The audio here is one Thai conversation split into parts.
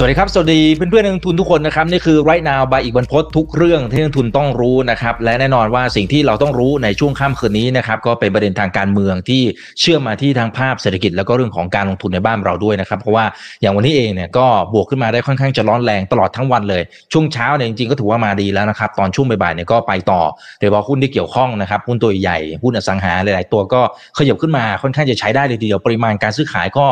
สวัสดีครับ สวัสดีเพื่อนๆนักลงทุนทุกคนนะครับ นี่คือ right now by อีกบรรพททุกเรื่องที่นักลงทุนต้องรู้นะครับ และแน่นอนว่าสิ่งที่เราต้องรู้ในช่วงค่ำคืนนี้นะครับก็เป็นประเด็นทางการเมืองที่เชื่อมมาที่ทางภาพเศรษฐกิจแล้วก็เรื่องของการลงทุนในบ้านเราด้วยนะครับ เพราะว่าอย่างวันนี้เองเนี่ยก็บวกขึ้นมาได้ค่อนข้างจะร้อนแรงตลอดทั้งวันเลย ช่วงเช้าเนี่ยจริงๆก็ถือว่ามาดีแล้วนะครับตอนช่วงบ่ายๆเนี่ยก็ไปต่อโดยเฉพาะหุ้นที่เกี่ยวข้องนะครับหุ้นตัวใหญ่หุ้นอสังหาหลาย ๆ ตัวก็ขยับขึ้นมาค่อนข้างจะใช้ได้เลยทีเดียวปริมาณการซื้อขายก็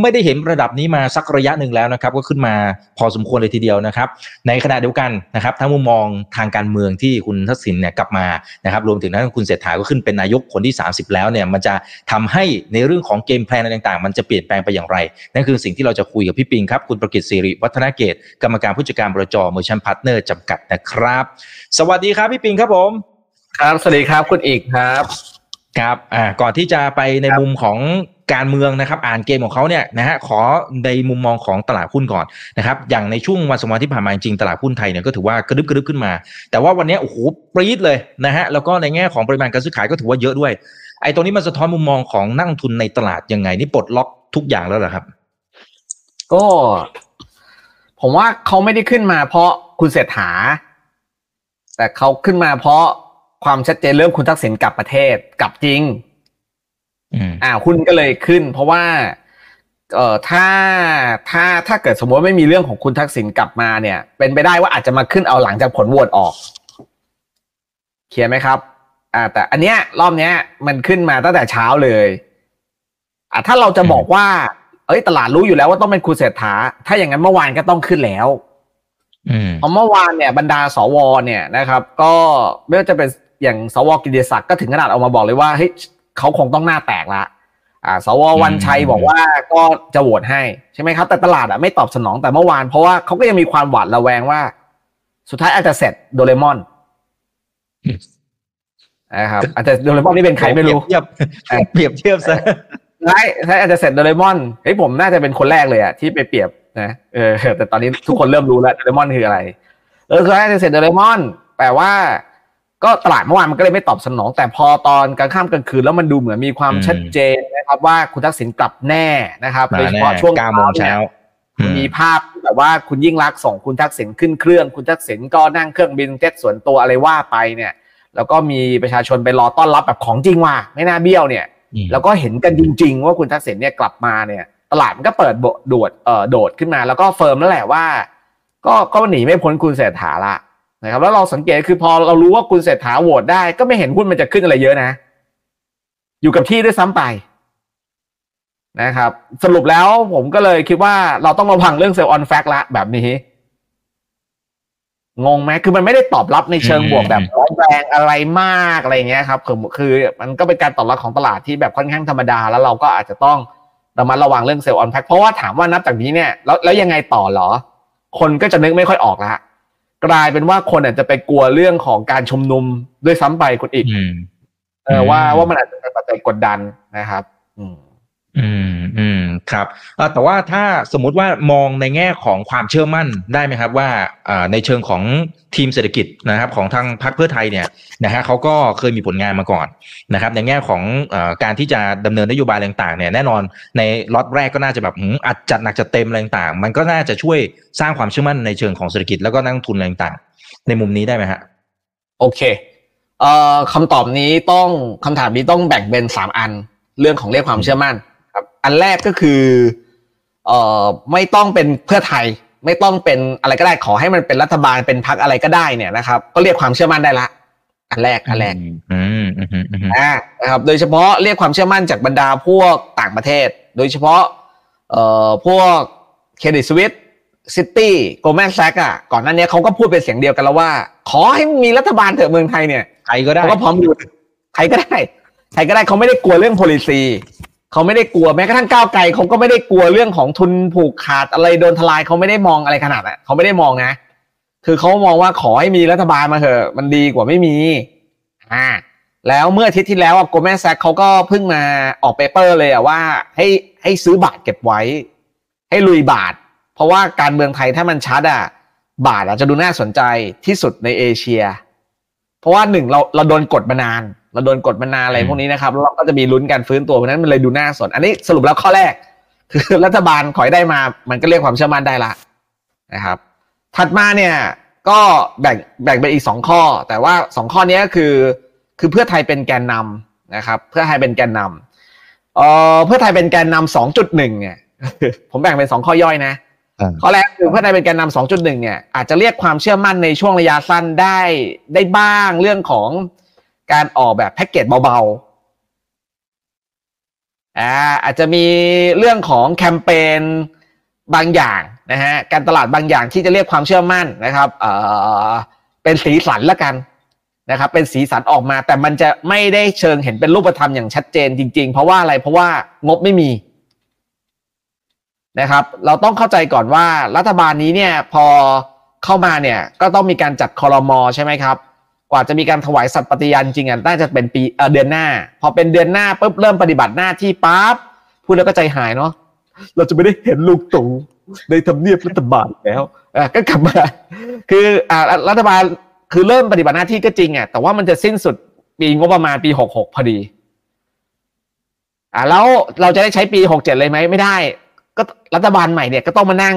ไม่ได้เห็นระดับนี้มาสักระยะหนึ่งแล้วนะครับ ก็ขึ้นมาพอสมควรเลยทีเดียวนะครับ ในขณะเดียวกันนะครับทั้งมุมมองทางการเมืองที่คุณทักษิณเนี่ยกลับมานะครับ รวมถึงนั้นคุณเศรษฐาก็ขึ้นเป็นนายกคนที่ 30 แล้วเนี่ยมันจะทำให้ในเรื่องของเกมแพลนอะไรต่างๆ มันจะเปลี่ยนแปลงไปอย่างไร นั่นคือสิ่งที่เราจะคุยกับพี่ปิงครับคุณประกิตศิริวัฒนเกตกรรมการผู้จัดการบริษัทเมอร์ชั่นพาร์ทเนอร์จำกัดนะครับ สวัสดีครับพี่ปิงครับผมครับสวัสดีครับคุณอีกครับครับอ่าก่อนที่จะไปในมุมของ การเมืองนะครับ อ่านเกมของเขาเนี่ยนะฮะขอในมุมมองของตลาดหุ้นก่อนนะครับ อย่างในช่วงวันสองวันที่ผ่านมาจริงตลาดหุ้นไทยเนี่ยก็ถือว่ากระดึบกระดึบขึ้นมา แต่ว่าวันนี้โอ้โหปรี๊ดเลยนะฮะแล้วก็ในแง่ของปริมาณการซื้อขายก็ถือว่าเยอะด้วย ไอ้ตรงนี้มันสะท้อนมุมมองของนักลงทุนในตลาดยังไงนี่ปลดล็อกทุกอย่างแล้วเหรอครับ ก็ ผมว่าเขาไม่ได้ขึ้นมา เพราะคุณเศรษฐา แต่เขาขึ้นมาเพราะความชัดเจนเรื่องคุณทักษิณกลับประเทศกลับจริง อืมอ่าหุ้นก็เลยขึ้น เพราะว่าเอ่อถ้าถ้าถ้าเกิดสมมติว่าไม่มีเรื่องของคุณทักษิณกลับมาเนี่ย เป็นไปได้ว่าอาจจะมาขึ้นเอาหลังจากผลโหวตออกเคลียร์ไหมครับ อ่า แต่อันเนี้ยรอบเนี้ย มันขึ้นมาตั้งแต่เช้าเลยอ่าถ้าเราจะบอกว่า เอ้ย ตลาดรู้อยู่แล้วว่าต้องเป็นคุณเศรษฐา ถ้าอย่างนั้นเมื่อวานก็ต้องขึ้นแล้วอืมเพราะเมื่อวานเนี่ยบรรดาสวเนี่ยนะครับ ก็ไม่ว่าจะเป็นอย่างสวกิติศักดิ์ก็ถึงขนาดออกมาบอกเลยว่าเฮ้ย เขาคงต้องหน้าแตกละอ่าสววันชัยอืมบอกว่าก็จะโหวตให้ใช่ไหมครับ แต่ตลาดอะไม่ตอบสนองแต่เมื่อวานเพราะว่าเขาก็ยังมีความหวาดระแวงว่า สุดท้ายอาจจะเสร็จโดเรมอนนะครับอาจจะโดเรมอนนี่เป็นใครไม่รู้เปรียบเทียบเปรียบเทียบซะใช่ใช่อาจจะเสร็จโดเรมอนเฮ้ยผมน่าจะเป็นคนแรกเลยอะที่ไปเปรียบนะเออแต่ตอนนี้ทุกคนเริ่มรู้แล้วโดเรมอนคืออะไร เออคืออาจจะเสร็จโดเรมอนแต่ว่า ก็ตลาดเมื่อวานมันก็เลยไม่ตอบสนอง แต่พอตอนกลางค่ำกลางคืนแล้วมันดูเหมือนมีความอืมชัดเจนนะครับว่าคุณทักษิณกลับแน่นะครับมาโดยเฉแน่พาะช่วงเก้าโมงเช้าเนี่ยมีภาพที่แบบว่าคุณยิ่งรักษณ์ส่งคุณทักษิณขึ้นเครื่อง คุณทักษิณก็นั่งเครื่องบินเจ็ตส่วนตัวอะไรว่าไปเนี่ย แล้วก็มีประชาชนไปรอต้อนรับแบบของจริงว่ะไม่น่าเบี้ยวเนี่ยอืมแล้วก็เห็นกันจริง ๆ ว่าคุณทักษิณเนี่ยกลับมาเนี่ย ตลาดมันก็เปิดโบโดดเอ่อโดดขึ้นมา แล้วก็ firm แล้วแหละว่า ก็ก็หนีไม่พ้นคุณเศรษฐาละ นะครับแล้วเราสังเกตคือพอเรารู้ว่าคุณเศรษฐาโหวตได้ ก็ไม่เห็นหุ้นมันจะขึ้นอะไรเยอะนะ อยู่กับที่ด้วยซ้ำไปนะครับ สรุปแล้วผมก็เลยคิดว่าเราต้องระวังเรื่อง sell on fact ละแบบนี้ งงไหมคือมันไม่ได้ตอบรับในเชิงอืมบวกแบบร้อนแรงอะไรมากอะไรเงี้ยครับคือคือมันก็เป็นการตอบรับของตลาดที่แบบค่อนข้างธรรมดา แล้วเราก็อาจจะต้องระมัดระวังเรื่องเซลล์ออนแพ็คเพราะว่าถามว่านับจากนี้เนี่ยแล้วแล้วยังไงต่อเหรอ คนก็จะนึกไม่ค่อยออกละ กลายเป็นว่าคนอาจจะไปกลัวเรื่องของการชุมนุมด้วยซ้ำไปคนอีกอืมเออว่าว่ามันอาจจะเป็นปัจจัยกดดันนะครับ อืม อืมอืม ครับแต่ว่าถ้าสมมุติว่ามองในแง่ของความเชื่อมั่นได้ไหมครับว่าในเชิงของทีมเศรษฐกิจนะครับของทางพรรคเพื่อไทยเนี่ยนะฮะเขาก็เคยมีผลงานมาก่อนนะครับในแง่ของอการที่จะดำเนินนโยบายต่างๆเนี่ยแน่นอนในล็อตแรกก็น่าจะแบบหืมอัดจัดหนักจัดเต็มอะไรต่างๆ มันก็น่าจะช่วยสร้างความเชื่อมั่นในเชิงของเศรษฐกิจแล้วก็นักทุนอะไรต่างๆ ในมุมนี้ได้ไหมฮะโอเคเอ่อคำตอบนี้ต้องคำถามนี้ต้องแบ่งเป็นสามอัน เรื่องของเรียกความเชื่อมั่น อันแรกก็คือเอ่อไม่ต้องเป็นเพื่อไทย ไม่ต้องเป็นอะไรก็ได้ขอให้มันเป็นรัฐบาลเป็นพักอะไรก็ได้เนี่ยนะครับ ก็เรียกความเชื่อมั่นได้ละ อันแรกอันแรกอืมอืมอืมอืมอ่านะครับ โดยเฉพาะเรียกความเชื่อมั่นจากบรรดาพวกต่างประเทศ โดยเฉพาะเอ่อพวกเครดิตสวิตซิตี้โกลแมนแซกอะก่อนหน้านี้เขาก็พูดเป็นเสียงเดียวกันแล้วว่า ขอให้มีรัฐบาลเถอะเมืองไทยเนี่ยใครก็ได้เขาก็พร้อมอยู่ใครก็ได้ใครก็ได้เขาไม่ได้กลัวเรื่อง policy เขาไม่ได้กลัวแม้กระทั่งก้าวไกลเขาก็ไม่ได้กลัวเรื่องของทุนผูกขาดอะไรโดนทลายเขาไม่ได้มองอะไรขนาดนั้นเขาไม่ได้มองนะ คือเขามองว่าขอให้มีรัฐบาลมาเถอะมันดีกว่าไม่มีอ่าแล้วเมื่ออาทิตย์ที่แล้วโกลแมนแซกเขาก็เพิ่งมาออกเปเปอร์เลยอะว่าให้ให้ซื้อบาทเก็บไว้ ให้ลุยบาท เพราะว่าการเมืองไทยถ้ามันชัดอะบาทอาจจะดูน่าสนใจที่สุดในเอเชีย เพราะว่าหนึ่งเราเราโดนกดมานาน เราโดนกดมานานอะไรพวกนี้นะครับเราก็จะมีลุ้นการฟื้นตัวเพราะนั้นมันเลยดูน่าสน อันนี้สรุปแล้วข้อแรก คือรัฐบาลขอยได้มา มันก็เรียกความเชื่อมั่นได้ละนะครับ ถัดมาเนี่ยก็แบ่งแบ่งเป็นอีกสองข้อ แต่ว่าสองข้อนี้คือคือเพื่อไทยเป็นแกนนำนะครับ เพื่อไทยเป็นแกนนำเอ่อเพื่อไทยเป็นแกนนำสองจุดหนึ่งเนี่ยผมแบ่งเป็นสองข้อย่อยนะอ่าข้อแรกคือเพื่อไทยเป็นแกนนำสองจุดหนึ่งเนี่ยอาจจะเรียกความเชื่อมั่นในช่วงระยะสั้นได้ได้บ้างเรื่องของ การออกแบบแพ็กเกจเบาๆอ่าอาจจะมีเรื่องของแคมเปญบางอย่างนะฮะการตลาดบางอย่างที่จะเรียกความเชื่อมั่นนะครับเอ่อเป็นสีสันละกันนะครับเป็นสีสันออกมาแต่มันจะไม่ได้เชิงเห็นเป็นรูปธรรมอย่างชัดเจนจริง ๆ เพราะว่าอะไรเพราะว่างบไม่มีนะครับเราต้องเข้าใจก่อนว่ารัฐบาลนี้เนี่ยพอเข้ามาเนี่ยก็ต้องมีการจัดคอรมอใช่ไหมครับ กว่าจะมีการถวายสัตย์ปฏิญาณจริงอะน่าจะเป็นปีเอ่อเดือนหน้า พอเป็นเดือนหน้าปุ๊บเริ่มปฏิบัติหน้าที่ปั๊บพูดแล้วก็ใจหายเนาะเราจะไม่ได้เห็นลูกตู่ในทำเนียบรัฐบาลแล้วอะก็กลับมา คืออ่ารัฐบาลคือเริ่มปฏิบัติหน้าที่ก็จริงอะแต่ว่ามันจะสิ้นสุดปีงบประมาณปีหกหกพอดีอ่าแล้วเราจะได้ใช้ปีหกเจ็ดเลยไหมไม่ได้ ก็รัฐบาลใหม่เนี่ยก็ต้องมานั่ง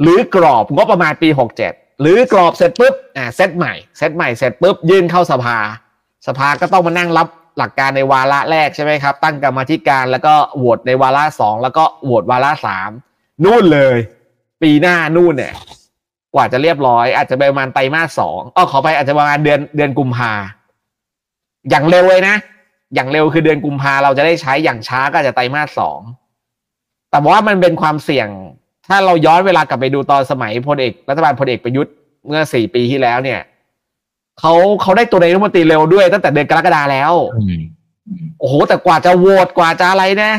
หรือกรอบงบประมาณปีหกเจ็ด หรือกรอบเสร็จปุ๊บอ่าเซตใหม่เซตใหม่เสร็จปุ๊บยื่นเข้าสภา สภาก็ต้องมานั่งรับหลักการในวาระแรกใช่ไหมครับ ตั้งกรรมธิการแล้วก็โหวตในวาระสองแล้วก็โหวตวาระสามนู่นเลย ปีหน้านู่นเนี่ยกว่าจะเรียบร้อย อาจจะประมาณไตรมาสสองอ๋อขอไปอาจจะประมาณเดือนเดือนกุมภาอย่างเร็วเลยนะ อย่างเร็วคือเดือนกุมภาเราจะได้ใช้อย่างช้าก็จจะไตรมาสสองแต่ว่ามันเป็นความเสี่ยง ถ้าเราย้อนเวลากลับไปดูตอนสมัยพลเอกรัฐบาลพลเอกประยุทธ์เมื่อสี่ปีที่แล้วเนี่ยเขาเขาได้ตัวนายกรัฐมนตรีเร็วด้วยตั้งแต่เดือนกรกฎาแล้วอืมโอ้โห แต่กว่าจะโหวตกว่าจะอะไรนะ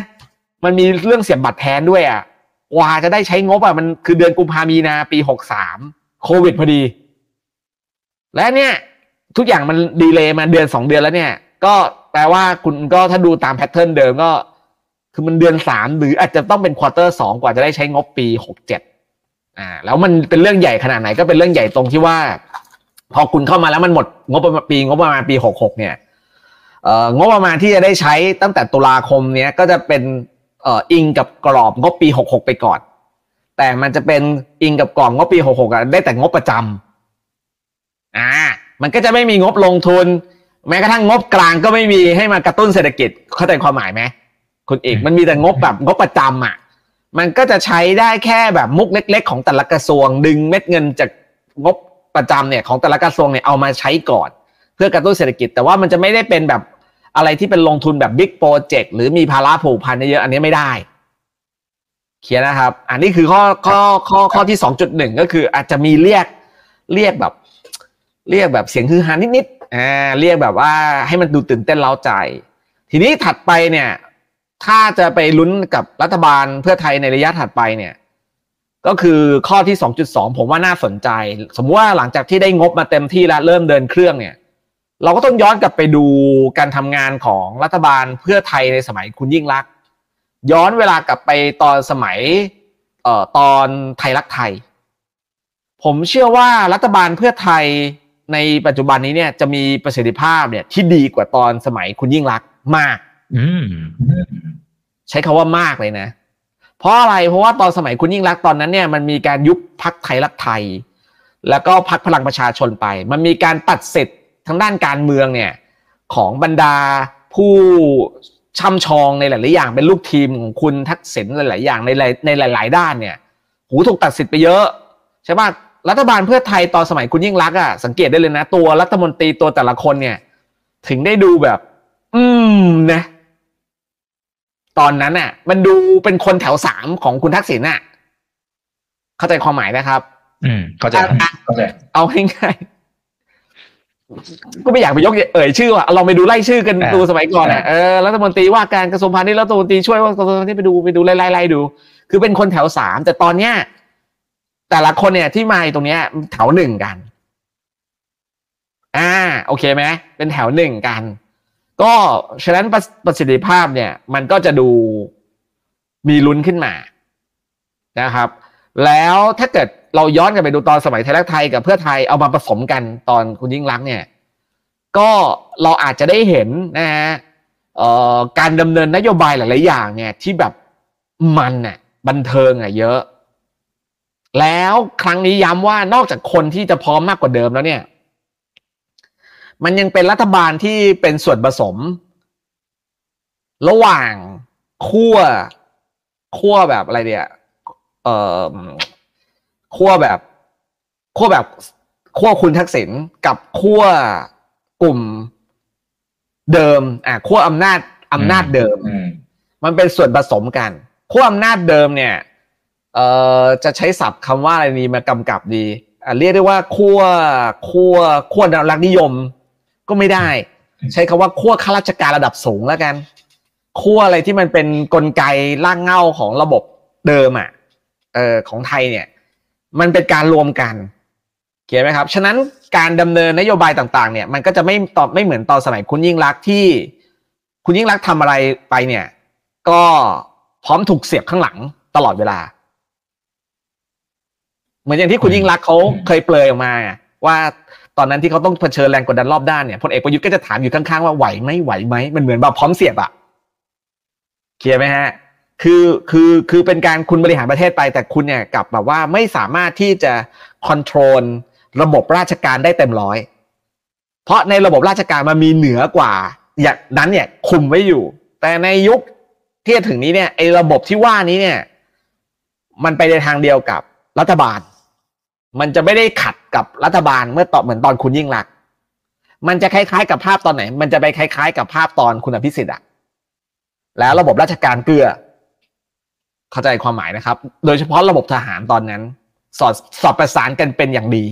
มันมีเรื่องเสียบบัตรแทนด้วยอะกว่าจะได้ใช้งบอะมันคือเดือนกุมภามีนาปีหกสามโควิดพอดี และเนี่ย ทุกอย่างมัน delay มาเดือนสองเดือนแล้วเนี่ย ก็แปลว่าคุณก็ถ้าดูตาม pattern เดิมก็ คือมันเดือนสามหรืออาจจะต้องเป็น quarter สองกว่าจะได้ใช้งบปีหกเจ็ดอ่าแล้วมันเป็นเรื่องใหญ่ขนาดไหนก็เป็นเรื่องใหญ่ตรงที่ว่า พอคุณเข้ามาแล้วมันหมดงบประมาณปีงบประมาณปีหกหกเนี่ยเอ่องบประมาณที่จะได้ใช้ตั้งแต่ตุลาคมเนี้ยก็จะเป็นเอ่ออิงกับกรอบงบปีหกหกไปก่อน แต่มันจะเป็นอิงกับกรอบงบปีหกหกอะได้แต่งบประจำอ่ามันก็จะไม่มีงบลงทุน แม้กระทั่งงบกลางก็ไม่มีให้มากระตุ้นเศรษฐกิจเข้าใจความหมายไหม คุณเอกมันมีแต่งบแบบงบประจำอะ มันก็จะใช้ได้แค่แบบมุกเล็ก ๆ ของแต่ละกระทรวง ดึงเม็ดเงินจากงบประจำเนี่ยของแต่ละกระทรวงเนี่ยเอามาใช้ก่อน เพื่อกระตุ้นเศรษฐกิจ แต่ว่ามันจะไม่ได้เป็นแบบอะไรที่เป็นลงทุนแบบบิ๊กโปรเจกต์หรือมีภาระผูกพันเยอะๆอันนี้ไม่ได้ เขียนนะครับ อันนี้คือข้อข้อข้อข้อที่สองจุดหนึ่งก็คืออาจจะมีเรียกเรียกแบบ เรียกแบบเสียงฮือฮานิดๆอ่าเรียกแบบว่าให้มันดูตื่นเต้นเล้าใจ ทีนี้ถัดไปเนี่ย ถ้าจะไปลุ้นกับรัฐบาลเพื่อไทยในระยะถัดไปเนี่ย ก็คือข้อที่ 2.2 ผมว่าน่าสนใจ สมมติว่าหลังจากที่ได้งบมาเต็มที่แล้วเริ่มเดินเครื่องเนี่ย เราก็ต้องย้อนกลับไปดูการทำงานของรัฐบาลเพื่อไทยในสมัยคุณยิ่งรัก ย้อนเวลากลับไปตอนสมัยเอ่อตอนไทยรักไทย ผมเชื่อว่ารัฐบาลเพื่อไทยในปัจจุบันนี้เนี่ยจะมีประสิทธิภาพเนี่ยที่ดีกว่าตอนสมัยคุณยิ่งรักมากอืม ใช้คาว่ามากเลยนะ เพราะอะไรเพราะว่าตอนสมัยคุณยิ่งรักตอนนั้นเนี่ยมันมีการยุบพักไทยรักไทย แล้วก็พักพลังประชาชนไป มันมีการตัดสิทธิ์ทางด้านการเมืองเนี่ยของบรรดาผู้ช่ำชองในหลาย ๆ อย่าง เป็นลูกทีมของคุณทักษิณหลาย ๆ อย่างในหลายในหลาย ๆ ด้านเนี่ยหูถูกตัดสิทธิ์ไปเยอะใช่ป่ะรัฐบาลเพื่อไทยตอนสมัยคุณยิ่งรักอะสังเกตได้เลยนะ ตัวรัฐมนตรีตัวแต่ละคนเนี่ย ถึงได้ดูแบบ อืมนะ ตอนนั้นน่ะ มันดูเป็นคนแถวสามของคุณทักษิณน่ะ เข้าใจความหมายนะครับ อืมเข้าใจครับเข้าใจเอาง่ายๆก็ไม่อยากไปยกเอ่ยชื่อว่ะลองไปดูไล่ชื่อกันอ่าดูสมัยก่อนอะเออรัฐมนตรีว่าการกระทรวงพาณิชย์รัฐมนตรีช่วยว่ากระทรวงพาณิชย์ไปดูไปดูไล่ไล่ไล่ดู คือเป็นคนแถวสามแต่ตอนเนี้ยแต่ละคนเนี่ยที่มาอยู่ตรงเนี้ยแถวหนึ่งกัน อ่า โอเคไหมเป็นแถวหนึ่งกัน ก็ฉะนั้นประประสิทธิภาพเนี่ยมันก็จะดูมีลุ้นขึ้นมานะครับ แล้วถ้าเกิดเราย้อนกลับไปดูตอนสมัยไทยรักไทยกับเพื่อไทยเอามาผสมกันตอนคุณยิ่งรักเนี่ยก็เราอาจจะได้เห็นนะฮะการดำเนินนโยบายหลาย ๆ อย่างเนี่ยที่แบบมันน่ะบันเทิงอะเยอะ แล้วครั้งนี้ย้ำว่านอกจากคนที่จะพร้อมมากกว่าเดิมแล้วเนี่ย มันยังเป็นรัฐบาลที่เป็นส่วนผสม ระหว่างขั้วขั้วแบบอะไรเนี่ยเอ่อขั้วแบบขั้วแบบขั้วคุณทักษิณกับขั้วกลุ่มเดิมอะขั้วอำนาจอำนาจเดิม มันเป็นส่วนผสมกันขั้วอำนาจเดิมเนี่ยเอ่อจะใช้ศัพท์คำว่าอะไรนี้มากำกับดีอะเรียกได้ว่าขั้วขั้วขั้วรักนิยม ก็ไม่ได้ ใช้คำว่าขั้วข้าราชการระดับสูงแล้วกันขั้วอะไรที่มันเป็นนกลไกล่างเง่าของระบบเดิมอะเออของไทยเนี่ย มันเป็นการรวมกันเขียนไหมครับ ฉะนั้นการดำเนินนโยบายต่างๆ เนี่ยมันก็จะไม่ตอบไม่เหมือนตอนสมัยคุณยิ่งรักที่ คุณยิ่งรักทำอะไรไปเนี่ย ก็พร้อมถูกเสียบข้างหลังตลอดเวลา เหมือนอย่างที่คุณยิ่งรักเขาเคยเปลยออกมาว่า ตอนนั้นที่เขาต้องเผชิญแรงกดดันรอบด้านเนี่ยพลเอกประยุทธ์ก็จะถามอยู่ข้างๆว่าไหวไหมไหวไหมมันเหมือนแบบพร้อมเสียบอะเคลียร์ไหมฮะ คือคือคือเป็นการคุณบริหารประเทศไป แต่คุณเนี่ยกลับแบบว่าไม่สามารถที่จะคอนโทรลระบบราชการได้เต็มร้อย เพราะในระบบราชการมันมีเหนือกว่า อย่างนั้นเนี่ยคุมไว้อยู่ แต่ในยุคที่ถึงนี้เนี่ยไอ้ระบบที่ว่านี้เนี่ย มันไปในทางเดียวกับรัฐบาล มันจะไม่ได้ขัดกับรัฐบาลเมื่อตอนเหมือนตอนคุณยิ่งรัก มันจะคล้ายๆ กับภาพตอนไหน มันจะไปคล้าย ๆ กับภาพตอนคุณอภิสิทธิ์อะแล้วระบบราชการเกลือ เข้าใจความหมายนะครับ โดยเฉพาะระบบทหารตอนนั้น สอดสอดประสานกันเป็นอย่างดี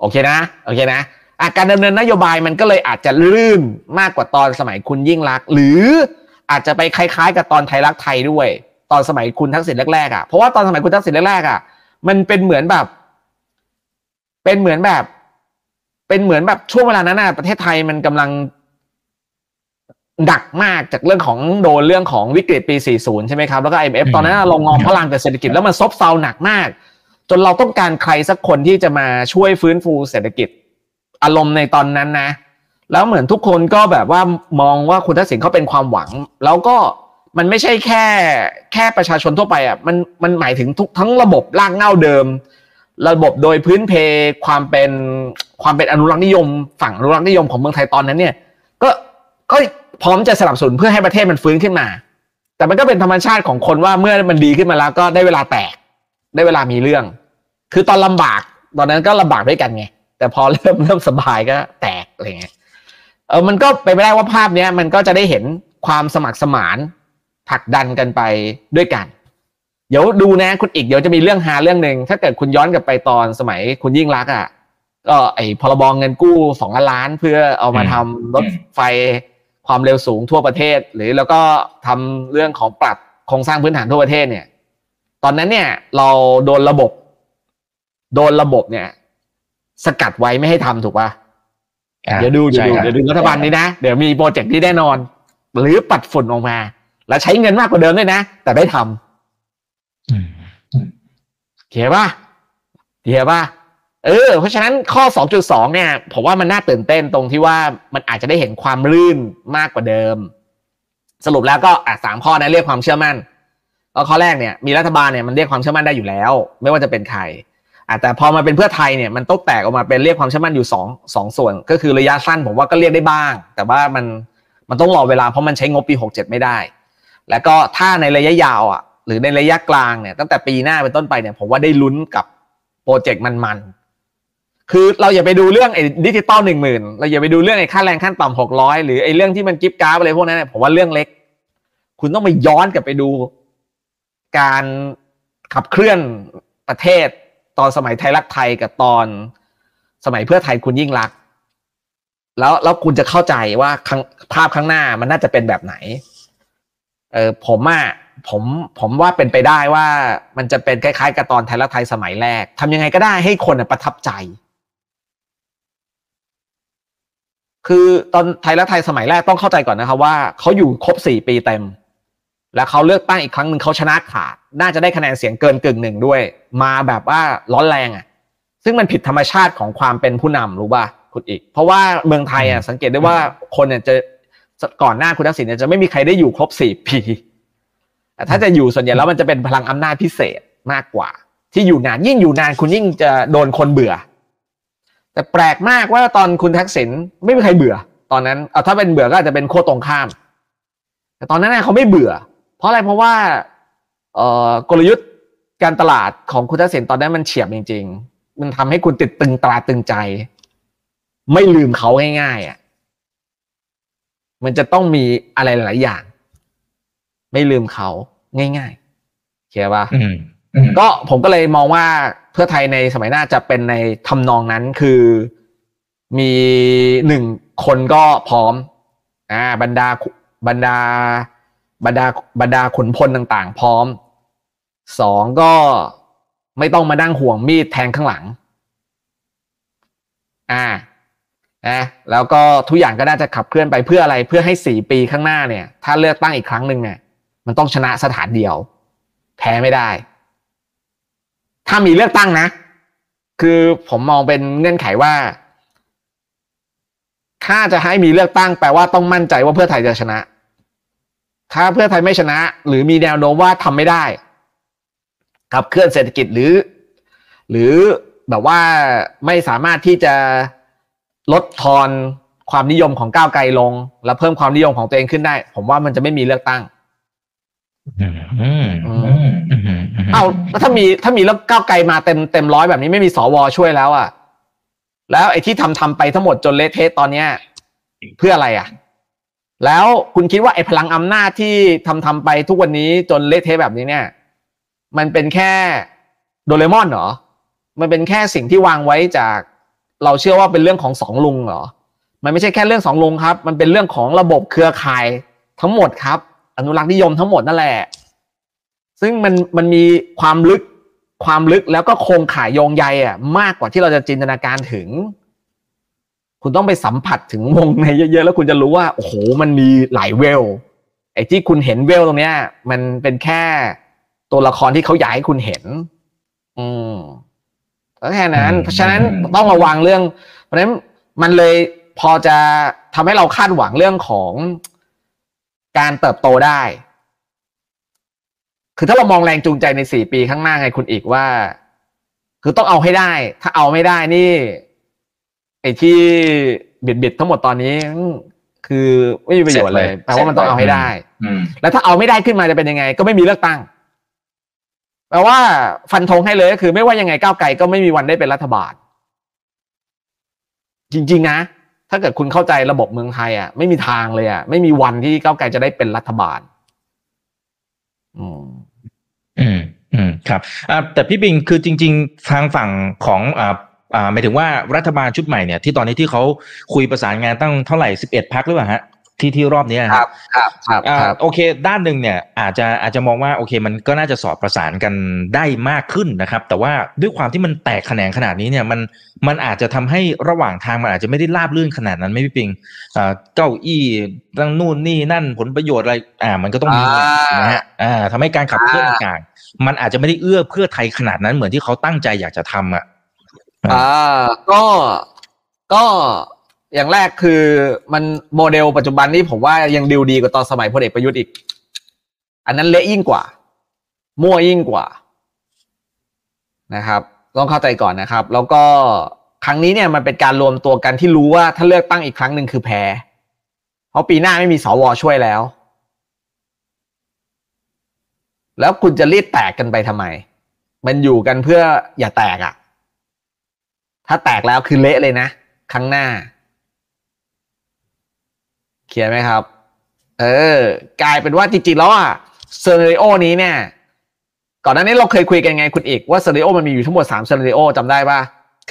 โอเคนะ โอเคนะอาการดำเนินนโยบายมันก็เลยอาจจะลื่นมากกว่าตอนสมัยคุณยิ่งรัก หรืออาจจะไปคล้ายๆ กับตอนไทยรักไทยด้วย ตอนสมัยคุณทักษิณแรกๆอะเพราะว่าตอนสมัยคุณทักษิณแรกๆอะ มันเป็นเหมือนแบบ เป็นเหมือนแบบ เป็นเหมือนแบบช่วงเวลานั้นอะประเทศไทยมันกำลังดักมากจากเรื่องของโดนเรื่องของวิกฤตปี 40 ใช่ไหมครับ แล้วก็ IMF ตอนนั้นลงงอพลังแต่เศรษฐกิจแล้วมันซบเซาหนักมาก จนเราต้องการใครสักคนที่จะมาช่วยฟื้นฟูเศรษฐกิจ อารมณ์ในตอนนั้นนะ แล้วเหมือนทุกคนก็แบบว่ามองว่าคุณทักษิณเขาเป็นความหวัง แล้วก็ มันไม่ใช่แค่แค่ประชาชนทั่วไปอะมันมันหมายถึงทุกทั้งระบบรากเง่าเดิม ระบบโดยพื้นเพความเป็นความเป็นอนุรักษ์นิยม ฝั่งอนุรักษ์นิยมของเมืองไทยตอนนั้นเนี่ยก็ก็พร้อมจะสนับสนุนเพื่อให้ประเทศมันฟื้นขึ้นมา แต่มันก็เป็นธรรมชาติของคนว่าเมื่อมันดีขึ้นมาแล้วก็ได้เวลาแตก ได้เวลามีเรื่อง คือตอนลำบากตอนนั้นก็ลำบากด้วยกันไงแต่พอเริ่มเริ่มสบายก็แตกอะไรเงี้ยเออมันก็ไปไม่ได้ว่าภาพเนี้ยมันก็จะได้เห็นความสมัครสมาน ผลักดันกันไปด้วยกัน เดี๋ยวดูนะคุณอีกเดี๋ยวจะมีเรื่องหาเรื่องหนึ่งถ้าเกิดคุณย้อนกลับไปตอนสมัยคุณยิ่งรักอะก็ไอ้พรบเงินกู้สองล้านเพื่อเอามาทำรถไฟความเร็วสูงทั่วประเทศ หรือแล้วก็ทำเรื่องของปรับโครงสร้างพื้นฐานทั่วประเทศเนี่ย ตอนนั้นเนี่ย เราโดนระบบ โดนระบบเนี่ย สกัดไว้ไม่ให้ทำถูกปะ่ะเดี๋ยวดูเดี๋ยวดูเดี๋ยวดูรัฐบาลนี้นะ เดี๋ยวมีโปรเจกต์ที่แน่นอน หรือปัดฝุ่นออกมา แล้วใช้เงินมากกว่าเดิมด้วยนะ แต่ไม่ทำเขียป่ะเขียป่ะเออเพราะฉะนั้นข้อ 2.2 เนี่ย ผมว่ามันน่าตื่นเต้นตรงที่ว่ามันอาจจะได้เห็นความลื่นมากกว่าเดิม สรุปแล้วก็อะสามข้อนะเรียกความเชื่อมั่นก็ข้อแรกเนี่ยมีรัฐบาลเนี่ยมันเรียกความเชื่อมั่นได้อยู่แล้ว ไม่ว่าจะเป็นใครอะแต่พอมาเป็นเพื่อไทยเนี่ยมันต้องแตกออกมาเป็นเรียกความเชื่อมั่นอยู่สองสองส่วน ก็คือระยะสั้นผมว่าก็เรียกได้บ้าง แต่ว่ามันมันต้องรอเวลาเพราะมันใช้งบปี 67 ไม่ได้ แล้วก็ถ้าในระยะยาวอะหรือในระยะกลางเนี่ยตั้งแต่ปีหน้าเป็นต้นไปเนี่ยผมว่าได้ลุ้นกับโปรเจกต์มันๆ คือเราอย่าไปดูเรื่องไอ้ดิจิตอลหนึ่งหมื่นเราอย่าไปดูเรื่องไอ้ค่าแรงขั้นต่ำหกร้อยหรือไอ้เรื่องที่มันกิฟต์การ์ดอะไรพวกนั้นเนี่ยผมว่าเรื่องเล็ก คุณต้องไปย้อนกลับไปดูการขับเคลื่อนประเทศตอนสมัยไทยรักไทยกับตอนสมัยเพื่อไทยคุณยิ่งรัก แล้วแล้วคุณจะเข้าใจว่าภาพข้างหน้ามันน่าจะเป็นแบบไหน เออผมอะผมผมว่าเป็นไปได้ว่ามันจะเป็นคล้ายๆกับตอนไทยรักไทยสมัยแรกทำยังไงก็ได้ให้คนประทับใจ คือตอนไทยและไทยสมัยแรกต้องเข้าใจก่อนนะครับว่าเขาอยู่ครบสี่ปีเต็ม แล้วเขาเลือกตั้งอีกครั้งหนึ่งเขาชนะขาด น่าจะได้คะแนนเสียงเกินกึ่งหนึ่งด้วย มาแบบว่าร้อนแรงอะ ซึ่งมันผิดธรรมชาติของความเป็นผู้นำรู้ป่ะคุณอีก เพราะว่าเมืองไทยอะสังเกตได้ว่าคนเนี่ยจะ ก่อนหน้าคุณทักษิณเนี่ยจะไม่มีใครได้อยู่ครบสี่ปีแต่ถ้าจะอยู่ส่วนใหญ่แล้วมันจะเป็นพลังอำนาจพิเศษมากกว่า ที่อยู่นานยิ่งอยู่นานคุณยิ่งจะโดนคนเบื่อ แต่แปลกมากว่าตอนคุณทักษิณไม่มีใครเบื่อ ตอนนั้นเอาถ้าเป็นเบื่อก็อาจจะเป็นโคตรงข้าม แต่ตอนนั้นเขาไม่เบื่อ เพราะอะไรเพราะว่าเอ่อกลยุทธ์การตลาดของคุณทักษิณตอนนั้นมันเฉียบจริง ๆ มันทำให้คุณติดตึงตราตึงใจ ไม่ลืมเขาง่ายๆอะ มันจะต้องมีอะไรหลายอย่าง ไม่ลืมเขาง่ายๆเข้าป่ะก็ผมก็เลยมองว่าเพื่อไทยในสมัยหน้าจะเป็นในทำนองนั้นคือมีหนึ่งคนก็พร้อมอ่าบรรดาบรรดาบรรดาบรรดาขุนพลต่างๆ พร้อมสองก็ไม่ต้องมาดั้งห่วงมีดแทงข้างหลัง อ่า นะแล้วก็ทุกอย่างก็น่าจะขับเคลื่อนไปเพื่ออะไรเพื่อให้สี่ปีข้างหน้าเนี่ย ถ้าเลือกตั้งอีกครั้งหนึ่งเนี่ยมันต้องชนะสถานเดียว แพ้ไม่ได้ ถ้ามีเลือกตั้งนะ คือผมมองเป็นเงื่อนไขว่า ถ้าจะให้มีเลือกตั้งแปลว่าต้องมั่นใจว่าเพื่อไทยจะชนะ ถ้าเพื่อไทยไม่ชนะ หรือมีแนวโน้มว่าทำไม่ได้ขับเคลื่อนเศรษฐกิจหรือ หรือแบบว่าไม่สามารถที่จะ ลดทอนความนิยมของก้าวไกลลง แล้วเพิ่มความนิยมของตัวเองขึ้นได้ ผมว่ามันจะไม่มีเลือกตั้งเอาแล้วถ้ามีถ้ามีแล้วก้าวไกลมาเต็มเต็มร้อยแบบนี้ไม่มีสวช่วยแล้วอะ แล้วไอ้ที่ทำทำไปทั้งหมดจนเละเทะตอนเนี้ย เพื่ออะไรอะ แล้วคุณคิดว่าไอ้พลังอำนาจที่ทำทำไปทุกวันนี้จนเละเทะแบบนี้เนี่ย มันเป็นแค่โดเรมอนเหรอ มันเป็นแค่สิ่งที่วางไว้จาก เราเชื่อว่าเป็นเรื่องของสองลุงเหรอ มันไม่ใช่แค่เรื่องสองลุงครับ มันเป็นเรื่องของระบบเครือข่ายทั้งหมดครับ อนุรักษ์นิยมทั้งหมดนั่นแหละ ซึ่งมันมันมีความลึกความลึกแล้วก็โครงข่ายโยงใยอะมากกว่าที่เราจะจินตนาการถึง คุณต้องไปสัมผัสถึงวงในเยอะๆ แล้วคุณจะรู้ว่าโอ้โหมันมีหลายเวลไอ้ที่คุณเห็นเวลตรงเนี้ย มันเป็นแค่ตัวละครที่เขาอยากให้คุณเห็น อืม ก็แค่นั้น เพราะฉะนั้นต้องระวังเรื่อง เพราะฉะนั้นมันเลยพอจะทำให้เราคาดหวังเรื่องของการเติบโตได้ คือถ้าเรามองแรงจูงใจในสี่ปีข้างหน้าไงคุณอีกว่า คือต้องเอาให้ได้ ถ้าเอาไม่ได้นี่ไอ้ที่บิดบิดทั้งหมดตอนนี้ คือไม่มีประโยชน์เลยแปลว่ามันต้องเอาให้ได้ แล้วถ้าเอาไม่ได้ขึ้นมาจะเป็นยังไง ก็ไม่มีเลือกตั้ง แปลว่าฟันธงให้เลยก็คือ ไม่ว่ายังไงก้าวไกลก็ไม่มีวันได้เป็นรัฐบาล จริง ๆ นะ ถ้าเกิดคุณเข้าใจระบบเมืองไทยอะไม่มีทางเลยอะไม่มีวันที่ก้าวไกลจะได้เป็นรัฐบาล อืม อืมอืมครับแต่พี่บิงคือจริง ๆ ทางฝั่งของอ่าอ่าหมายถึงว่ารัฐบาลชุดใหม่เนี่ยที่ตอนนี้ที่เขาคุยประสานงานตั้งเท่าไหร่สิบเอ็ดพักหรือเปล่าฮะ ที่ที่รอบนี้ครับครับครับครับโอเค ด้านหนึ่งเนี่ยอาจจะอาจจะมองว่าโอเค มันก็น่าจะสอบประสานกันได้มากขึ้นนะครับ แต่ว่าด้วยความที่มันแตกแขนงขนาดนี้เนี่ยมันมันอาจจะทำให้ระหว่างทางมันอาจจะไม่ได้ราบรื่นขนาดนั้นไม่พี่ปิงเก้าอี้ตั้งนู่นนี่นั่นผลประโยชน์อะไรอ่ามันก็ต้องมีนะฮะอ่าทำให้การขับเคลื่อนต่างๆมันอาจจะไม่ได้เอื้อเพื่อไทยขนาดนั้นเหมือนที่เขาตั้งใจอยากจะทำอะอ่าก็ก็ อย่างแรกคือมันโมเดลปัจจุบันนี้ผมว่ายังดิวดีกว่าตอนสมัยพลเอกประยุทธ์อีก อันนั้นเละยิ่งกว่า มั่วยิ่งกว่านะครับ ต้องเข้าใจก่อนนะครับ แล้วก็ครั้งนี้เนี่ยมันเป็นการรวมตัวกันที่รู้ว่าถ้าเลือกตั้งอีกครั้งหนึ่งคือแพ้เพราะปีหน้าไม่มีสวช่วยแล้ว แล้วคุณจะรีดแตกกันไปทำไม มันอยู่กันเพื่ออย่าแตกอะ่ะ ถ้าแตกแล้วคือเละเลยนะ ครั้งหน้า เห็นไหมครับ เออ กลายเป็นว่าจริงๆแล้วอะ scenario นี้เนี่ย ก่อนหน้านี้เราเคยคุยกันไงคุณอีกว่า scenario มันมีอยู่ทั้งหมดสาม scenario จำได้ปะ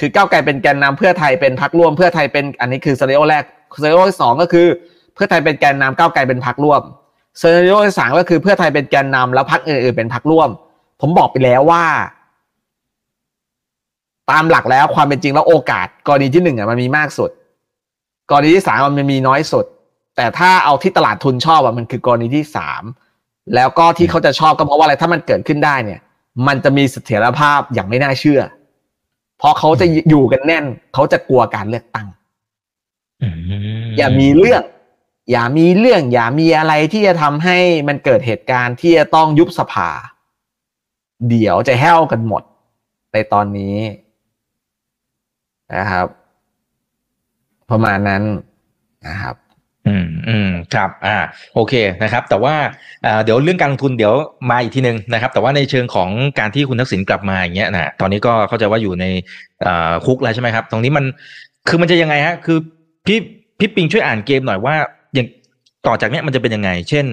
คือก้าวไกลเป็นแกนนำเพื่อไทยเป็นพรรคร่วมเพื่อไทยเป็นอันนี้คือ scenario แรก scenario ที่สองก็คือ เพื่อไทยเป็นแกนนำก้าวไกลเป็นพรรคร่วม scenario ที่สามก็คือเพื่อไทยเป็นแกนนำแล้วพรรคอื่นๆเป็นพรรคร่วม ผมบอกไปแล้วว่า ตามหลักแล้วความเป็นจริงแล้วโอกาส กรณีที่หนึ่งอะมันมีมากสุด กรณีที่สามมันมีน้อยสุด แต่ถ้าเอาที่ตลาดทุนชอบอะมันคือกรณีที่สามแล้วก็ที่เขาจะชอบก็เพราะว่าอะไรถ้ามันเกิดขึ้นได้เนี่ย มันจะมีเสถียรภาพอย่างไม่น่าเชื่อ เพราะเขาจะอยู่กันแน่น เขาจะกลัวการเลือกตั้งอย่ามีเรื่อง อย่ามีเรื่อง อย่ามีอะไรที่จะทำให้มันเกิดเหตุการณ์ที่จะต้องยุบสภา เดี๋ยวจะแห้วกันหมดในตอนนี้นะครับ ประมาณนั้นนะครับ อืมอืมครับอ่าโอเคนะครับ แต่ว่าเดี๋ยวเรื่องการลงทุนเดี๋ยวมาอีกทีหนึ่งนะครับ แต่ว่าในเชิงของการที่คุณทักษิณกลับมาอย่างเงี้ยนะตอนนี้ก็เข้าใจว่าอยู่ในคุกแล้วใช่ไหมครับ ตรงนี้มันคือมันจะยังไงฮะ คือพี่พี่ปิงช่วยอ่านเกมหน่อยว่าอย่างต่อจากเนี้ยมันจะเป็นยังไง เช่น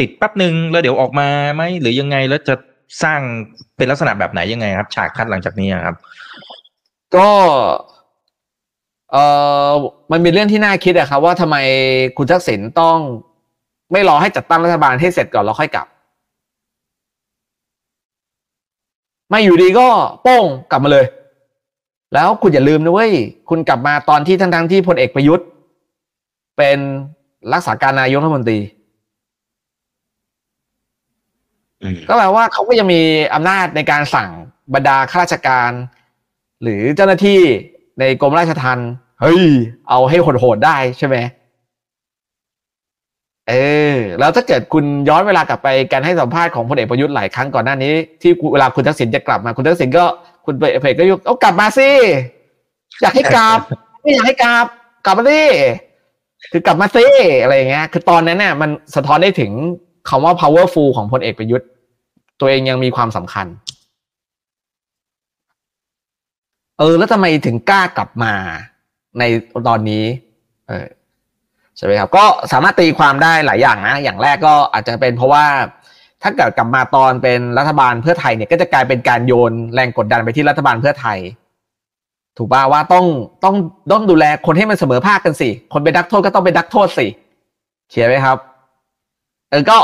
ติดแป๊บหนึ่งแล้วเดี๋ยวออกมาไหมหรือยังไงแล้วจะสร้างเป็นลักษณะแบบไหนยังไงครับ ฉากคัดหลังจากนี้ครับ ก็ เออมันมีเรื่องที่น่าคิดอะครับ ว่าทำไมคุณทักษิณต้อง ไม่รอให้จัดตั้งรัฐบาลให้เสร็จก่อนแล้วค่อยกลับ ไม่อยู่ดีก็โป้งกลับมาเลย แล้วคุณอย่าลืมนะเว้ยคุณกลับมาตอนที่ทั้งทั้งที่พลเอกประยุทธ์ เป็นรักษาการนายกรัฐมนตรีก็แปลว่าเขาก็ยังมีอำนาจในการสั่งบรรดาข้าราชการ หรือเจ้าหน้าที่ ในกรมราชทัณฑ์เฮ้ย เอาให้โหดๆได้ใช่ไหมเออแล้วถ้าเกิดคุณย้อนเวลากลับไปการให้สัมภาษณ์ของพลเอกประยุทธ์หลายครั้งก่อนหน้านี้ ที่เวลาคุณทักษิณจะกลับมาคุณทักษิณก็คุณเอกก็ยุกเอากลับมาสิอยากให้กลับ ไม่อยากให้กลับ กลับมาสิคือกลับมาสิอะไรอย่างเงี้ย คือตอนนั้นเนี่ยมันสะท้อนได้ถึงคำว่า powerful ของพลเอกประยุทธ์ ตัวเองยังมีความสำคัญ เออ แล้วทำไมถึงกล้ากลับมาในตอนนี้ เออใช่ไหมครับก็สามารถตีความได้หลายอย่างนะ อย่างแรกก็อาจจะเป็นเพราะว่าถ้าเกิดกลับมาตอนเป็นรัฐบาลเพื่อไทยเนี่ยก็จะกลายเป็นการโยนแรงกดดันไปที่รัฐบาลเพื่อไทย ถูกป่าว่าต้องต้องต้องดูแลคนให้มันเสมอภาคกันสิ คนเป็นนักโทษก็ต้องเป็นนักโทษสิเขียนไหมครับเออก็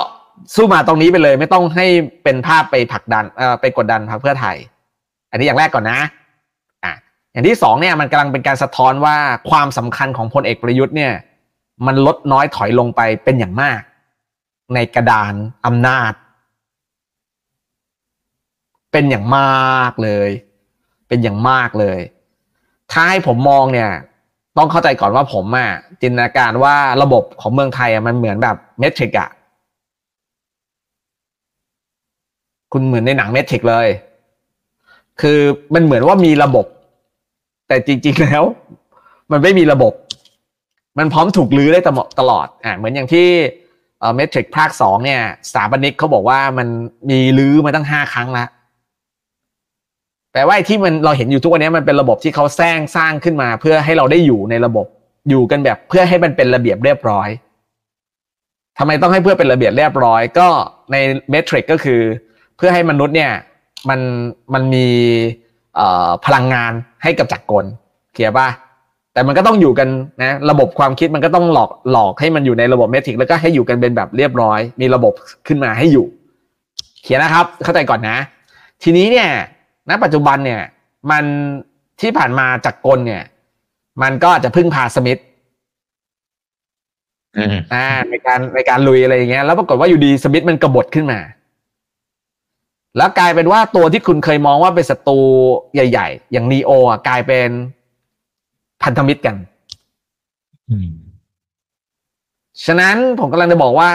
สู้มาตรงนี้ไปเลย ไม่ต้องให้เป็นภาพไปผลักดันเออไปกดดันพรรคเพื่อไทย อันนี้อย่างแรกก่อนนะ อย่างที่สองเนี่ยมันกำลังเป็นการสะท้อนว่าความสำคัญของพลเอกประยุทธ์เนี่ยมันลดน้อยถอยลงไปเป็นอย่างมาก ในกระดานอำนาจ เป็นอย่างมากเลย เป็นอย่างมากเลย ถ้าให้ผมมองเนี่ย ต้องเข้าใจก่อนว่าผมอะจินตนาการว่าระบบของเมืองไทยอะมันเหมือนแบบเมทริกอะคุณเหมือนในหนังเมทริกเลย คือมันเหมือนว่ามีระบบ แต่จริง ๆ แล้ว มันไม่มีระบบ มันพร้อมถูกลื้อได้ตลอดอ่าเหมือนอย่างที่เมทริกภาคสองเนี่ยสถาปนิกเขาบอกว่ามันมีลื้อมาตั้งห้าครั้งแล้วแปลว่าที่มันเราเห็นอยู่ทุกวันนี้มันเป็นระบบที่เขาแสร้งสร้างขึ้นมา เพื่อให้เราได้อยู่ในระบบอยู่กันแบบเพื่อให้มันเป็นระเบียบเรียบร้อยทำไมต้องให้เพื่อเป็นระเบียบเรียบร้อย ก็ในเมทริกก็คือ เพื่อให้มนุษย์เนี่ยมันมันมี พลังงานให้กับจักรกลเขียป่ะแต่มันก็ต้องอยู่กันนะระบบความคิดมันก็ต้องหลอกหลอกให้มันอยู่ในระบบเมทริกแล้วก็ให้อยู่กันเป็นแบบเรียบร้อย มีระบบขึ้นมาให้อยู่เขียนนะครับ เข้าใจก่อนนะ ทีนี้เนี่ยณปัจจุบันเนี่ยมันที่ผ่านมาจากกลเนี่ย มันก็อาจจะพึ่งพาสมิธอ่าในการในการลุยอะไรอย่างเงี้ยแล้วปรากฏว่าอยู่ดีสมิธมันกบฏขึ้นมา แล้วกลายเป็นว่าตัวที่คุณเคยมองว่าเป็นศัตรูใหญ่ ๆ อย่างนีโออะกลายเป็นพันธมิตรกันฉะนั้นผมกำลังจะบอกว่า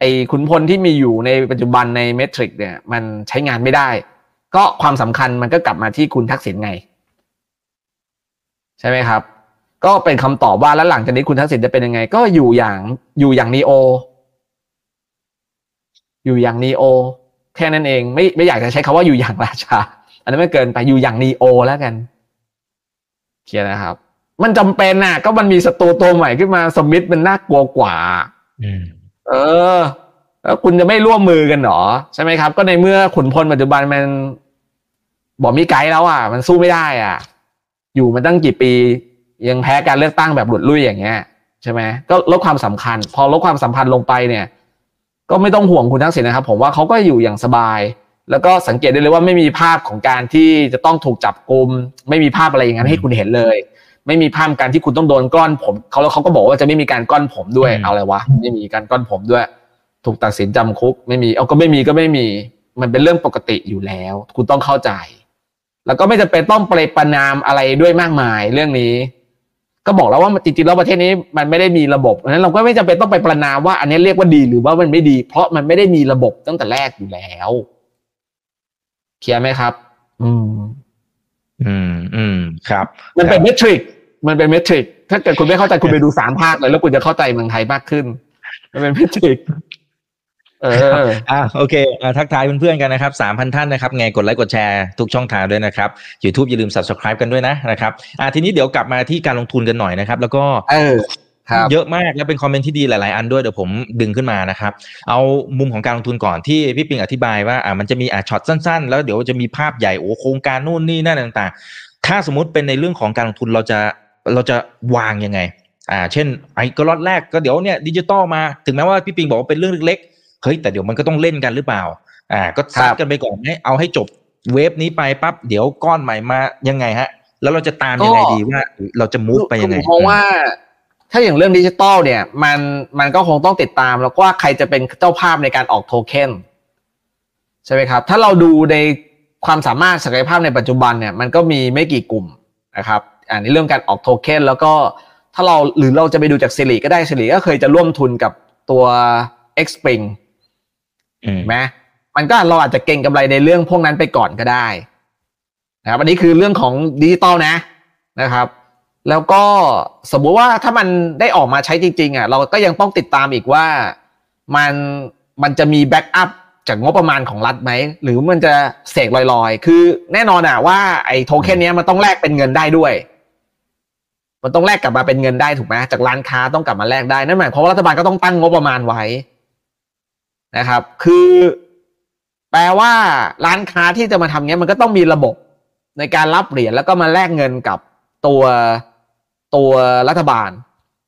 ไอ้ขุนพลที่มีอยู่ในปัจจุบันในเมทริกเนี่ย มันใช้งานไม่ได้ ก็ความสำคัญมันก็กลับมาที่คุณทักษิณไง ใช่ไหมครับ ก็เป็นคำตอบว่าแล้วหลังจากนี้คุณทักษิณจะเป็นยังไง ก็อยู่อย่างอยู่อย่างนีโอ อยู่อย่างนีโอ แค่นั้นเองไม่ไม่อยากจะใช้คาว่าอยู่อย่างราชา อันนั้นไม่เกินไปอยู่อย่างนีโอแล้วกันเขียนนะครับ มันจำเป็นน่ะ ก็มันมีศัตรูตัวใหม่ขึ้นมาสมิธมันน่ากลัวกว่าเออ แล้วคุณจะไม่ร่วมมือกันหรอ ใช่ไหมครับ ก็ในเมื่อขุนพลปัจจุบันมันบอกมีไกด์แล้วอะ มันสู้ไม่ได้อะ อยู่มาตั้งกี่ปี ยังแพ้การเลือกตั้งแบบหลุดลุ่ยอย่างเงี้ยใช่ไหมก็ลดความสำคัญ พอลดความสัมพันธ์ลงไปเนี่ย ก็ไม่ต้องห่วงคุณทักษิณนะครับ ผมว่าเขาก็อยู่อย่างสบาย แล้วก็สังเกตได้เลยว่าไม่มีภาพของการที่จะต้องถูกจับกลุม ไม่มีภาพอะไรอย่างนั้นให้คุณเห็นเลย ไม่มีภาพการที่คุณต้องโดนก้อนผมเขาแล้วเขาก็บอกว่าจะไม่มีการก้อนผมด้วยเอาอะไรวะไม่มีการก้อนผมด้วย ถูกตัดสินจำคุก ไม่มีเอาก็ไม่มีก็ไม่มี มันเป็นเรื่องปกติอยู่แล้ว คุณต้องเข้าใจ แล้วก็ไม่จำเป็นต้องไปประนามอะไรด้วยมากมายเรื่องนี้ ก็บอกแล้วว่าจริงๆแล้วประเทศนี้มันไม่ได้มีระบบเพราะฉะนั้นเราก็ไม่จำเป็นต้องไปประนามว่าอันนี้เรียกว่าดีหรือว่ามันไม่ดี เพราะมันไม่ได้มีระบบตั้งแต่แรกอยู่แล้วเคลียร์ไหมครับ อืม อืม อืม ครับ มันเป็นเมทริก มันเป็นเมทริก ถ้าเกิดคุณไม่เข้าใจคุณไปดูสามภาคเลยแล้วคุณจะเข้าใจเมืองไทยมากขึ้น มันเป็นเมทริกเอออ่าโอเคอ่าทักทายเพื่อนๆกันนะครับสามพันท่านนะครับไงกดไลค์กดแชร์ทุกช่องทางด้วยนะครับ YouTube อย่าลืม subscribe กันด้วยนะนะครับอ่าทีนี้เดี๋ยวกลับมาที่การลงทุนกันหน่อยนะครับ แล้วก็เออครับเยอะมากและเป็นคอมเมนต์ที่ดีหลาย ๆ อันด้วยเดี๋ยวผมดึงขึ้นมานะครับ เอามุมของการลงทุนก่อนที่พี่ปิงอธิบายว่าอ่ามันจะมีอ่าช็อตสั้น ๆ แล้วเดี๋ยวจะมีภาพใหญ่โอ้โครงการนู่นนี่นั่นต่าง ๆ ถ้าสมมุติเป็นในเรื่องของการลงทุนเราจะเราจะวางยังไงอ่าเช่นไอ้ก็ล็อตแรกก็เดี๋ยวเนี่ยดิจิตอลมาถึงแม้ว่าพี่ปิงบอกว่าเป็นเรื่องเล็กๆ เฮ้ยแต่เดี๋ยวมันก็ต้องเล่นกันหรือเปล่า อ่า ก็ซัดครับกันไปก่อนให้เอาให้จบเวฟนี้ไปปั๊บเดี๋ยวก้อนใหม่มายังไงฮะ แล้วเราจะตามยังไงดีว่า เราจะมูฟไปยังไงเพราะว่า ถ้าอย่างเรื่องดิจิตอลเนี่ย มันมันก็คงต้องติดตามแล้วก็ว่าใครจะเป็นเจ้าภาพในการออกโทเค็นใช่ไหมครับ ถ้าเราดูในความสามารถศักยภาพในปัจจุบันเนี่ยมันก็มีไม่กี่กลุ่มนะครับอ่าในเรื่องการออกโทเค็นแล้วก็ถ้าเราหรือเราจะไปดูจากสิริก็ได้สิริก็เคยจะร่วมทุนกับตัว X Spring อืมเห็น ไหมมันก็เราอาจจะเก่งกำไรในเรื่องพวกนั้นไปก่อนก็ได้นะครับอันนี้คือเรื่องของดิจิตอลนะนะครับ แล้วก็สมมุติว่าถ้ามันได้ออกมาใช้จริงๆอะเราก็ยังต้องติดตามอีกว่ามันมันจะมีแบ็กอัพจากงบประมาณของรัฐไหม หรือมันจะเสกลอยๆ คือแน่นอนอะว่าไอ้โทเค็นนี้มันต้องแลกเป็นเงินได้ด้วย มันต้องแลกกลับมาเป็นเงินได้ถูกไหมจากร้านค้าต้องกลับมาแลกได้นั่นหมายความว่ารัฐบาลก็ต้องตั้งงบประมาณไว้ นะครับ คือแปลว่าร้านค้าที่จะมาทำเนี้ยมันก็ต้องมีระบบในการรับเหรียญแล้วก็มาแลกเงินกับตัวตัวรัฐบาล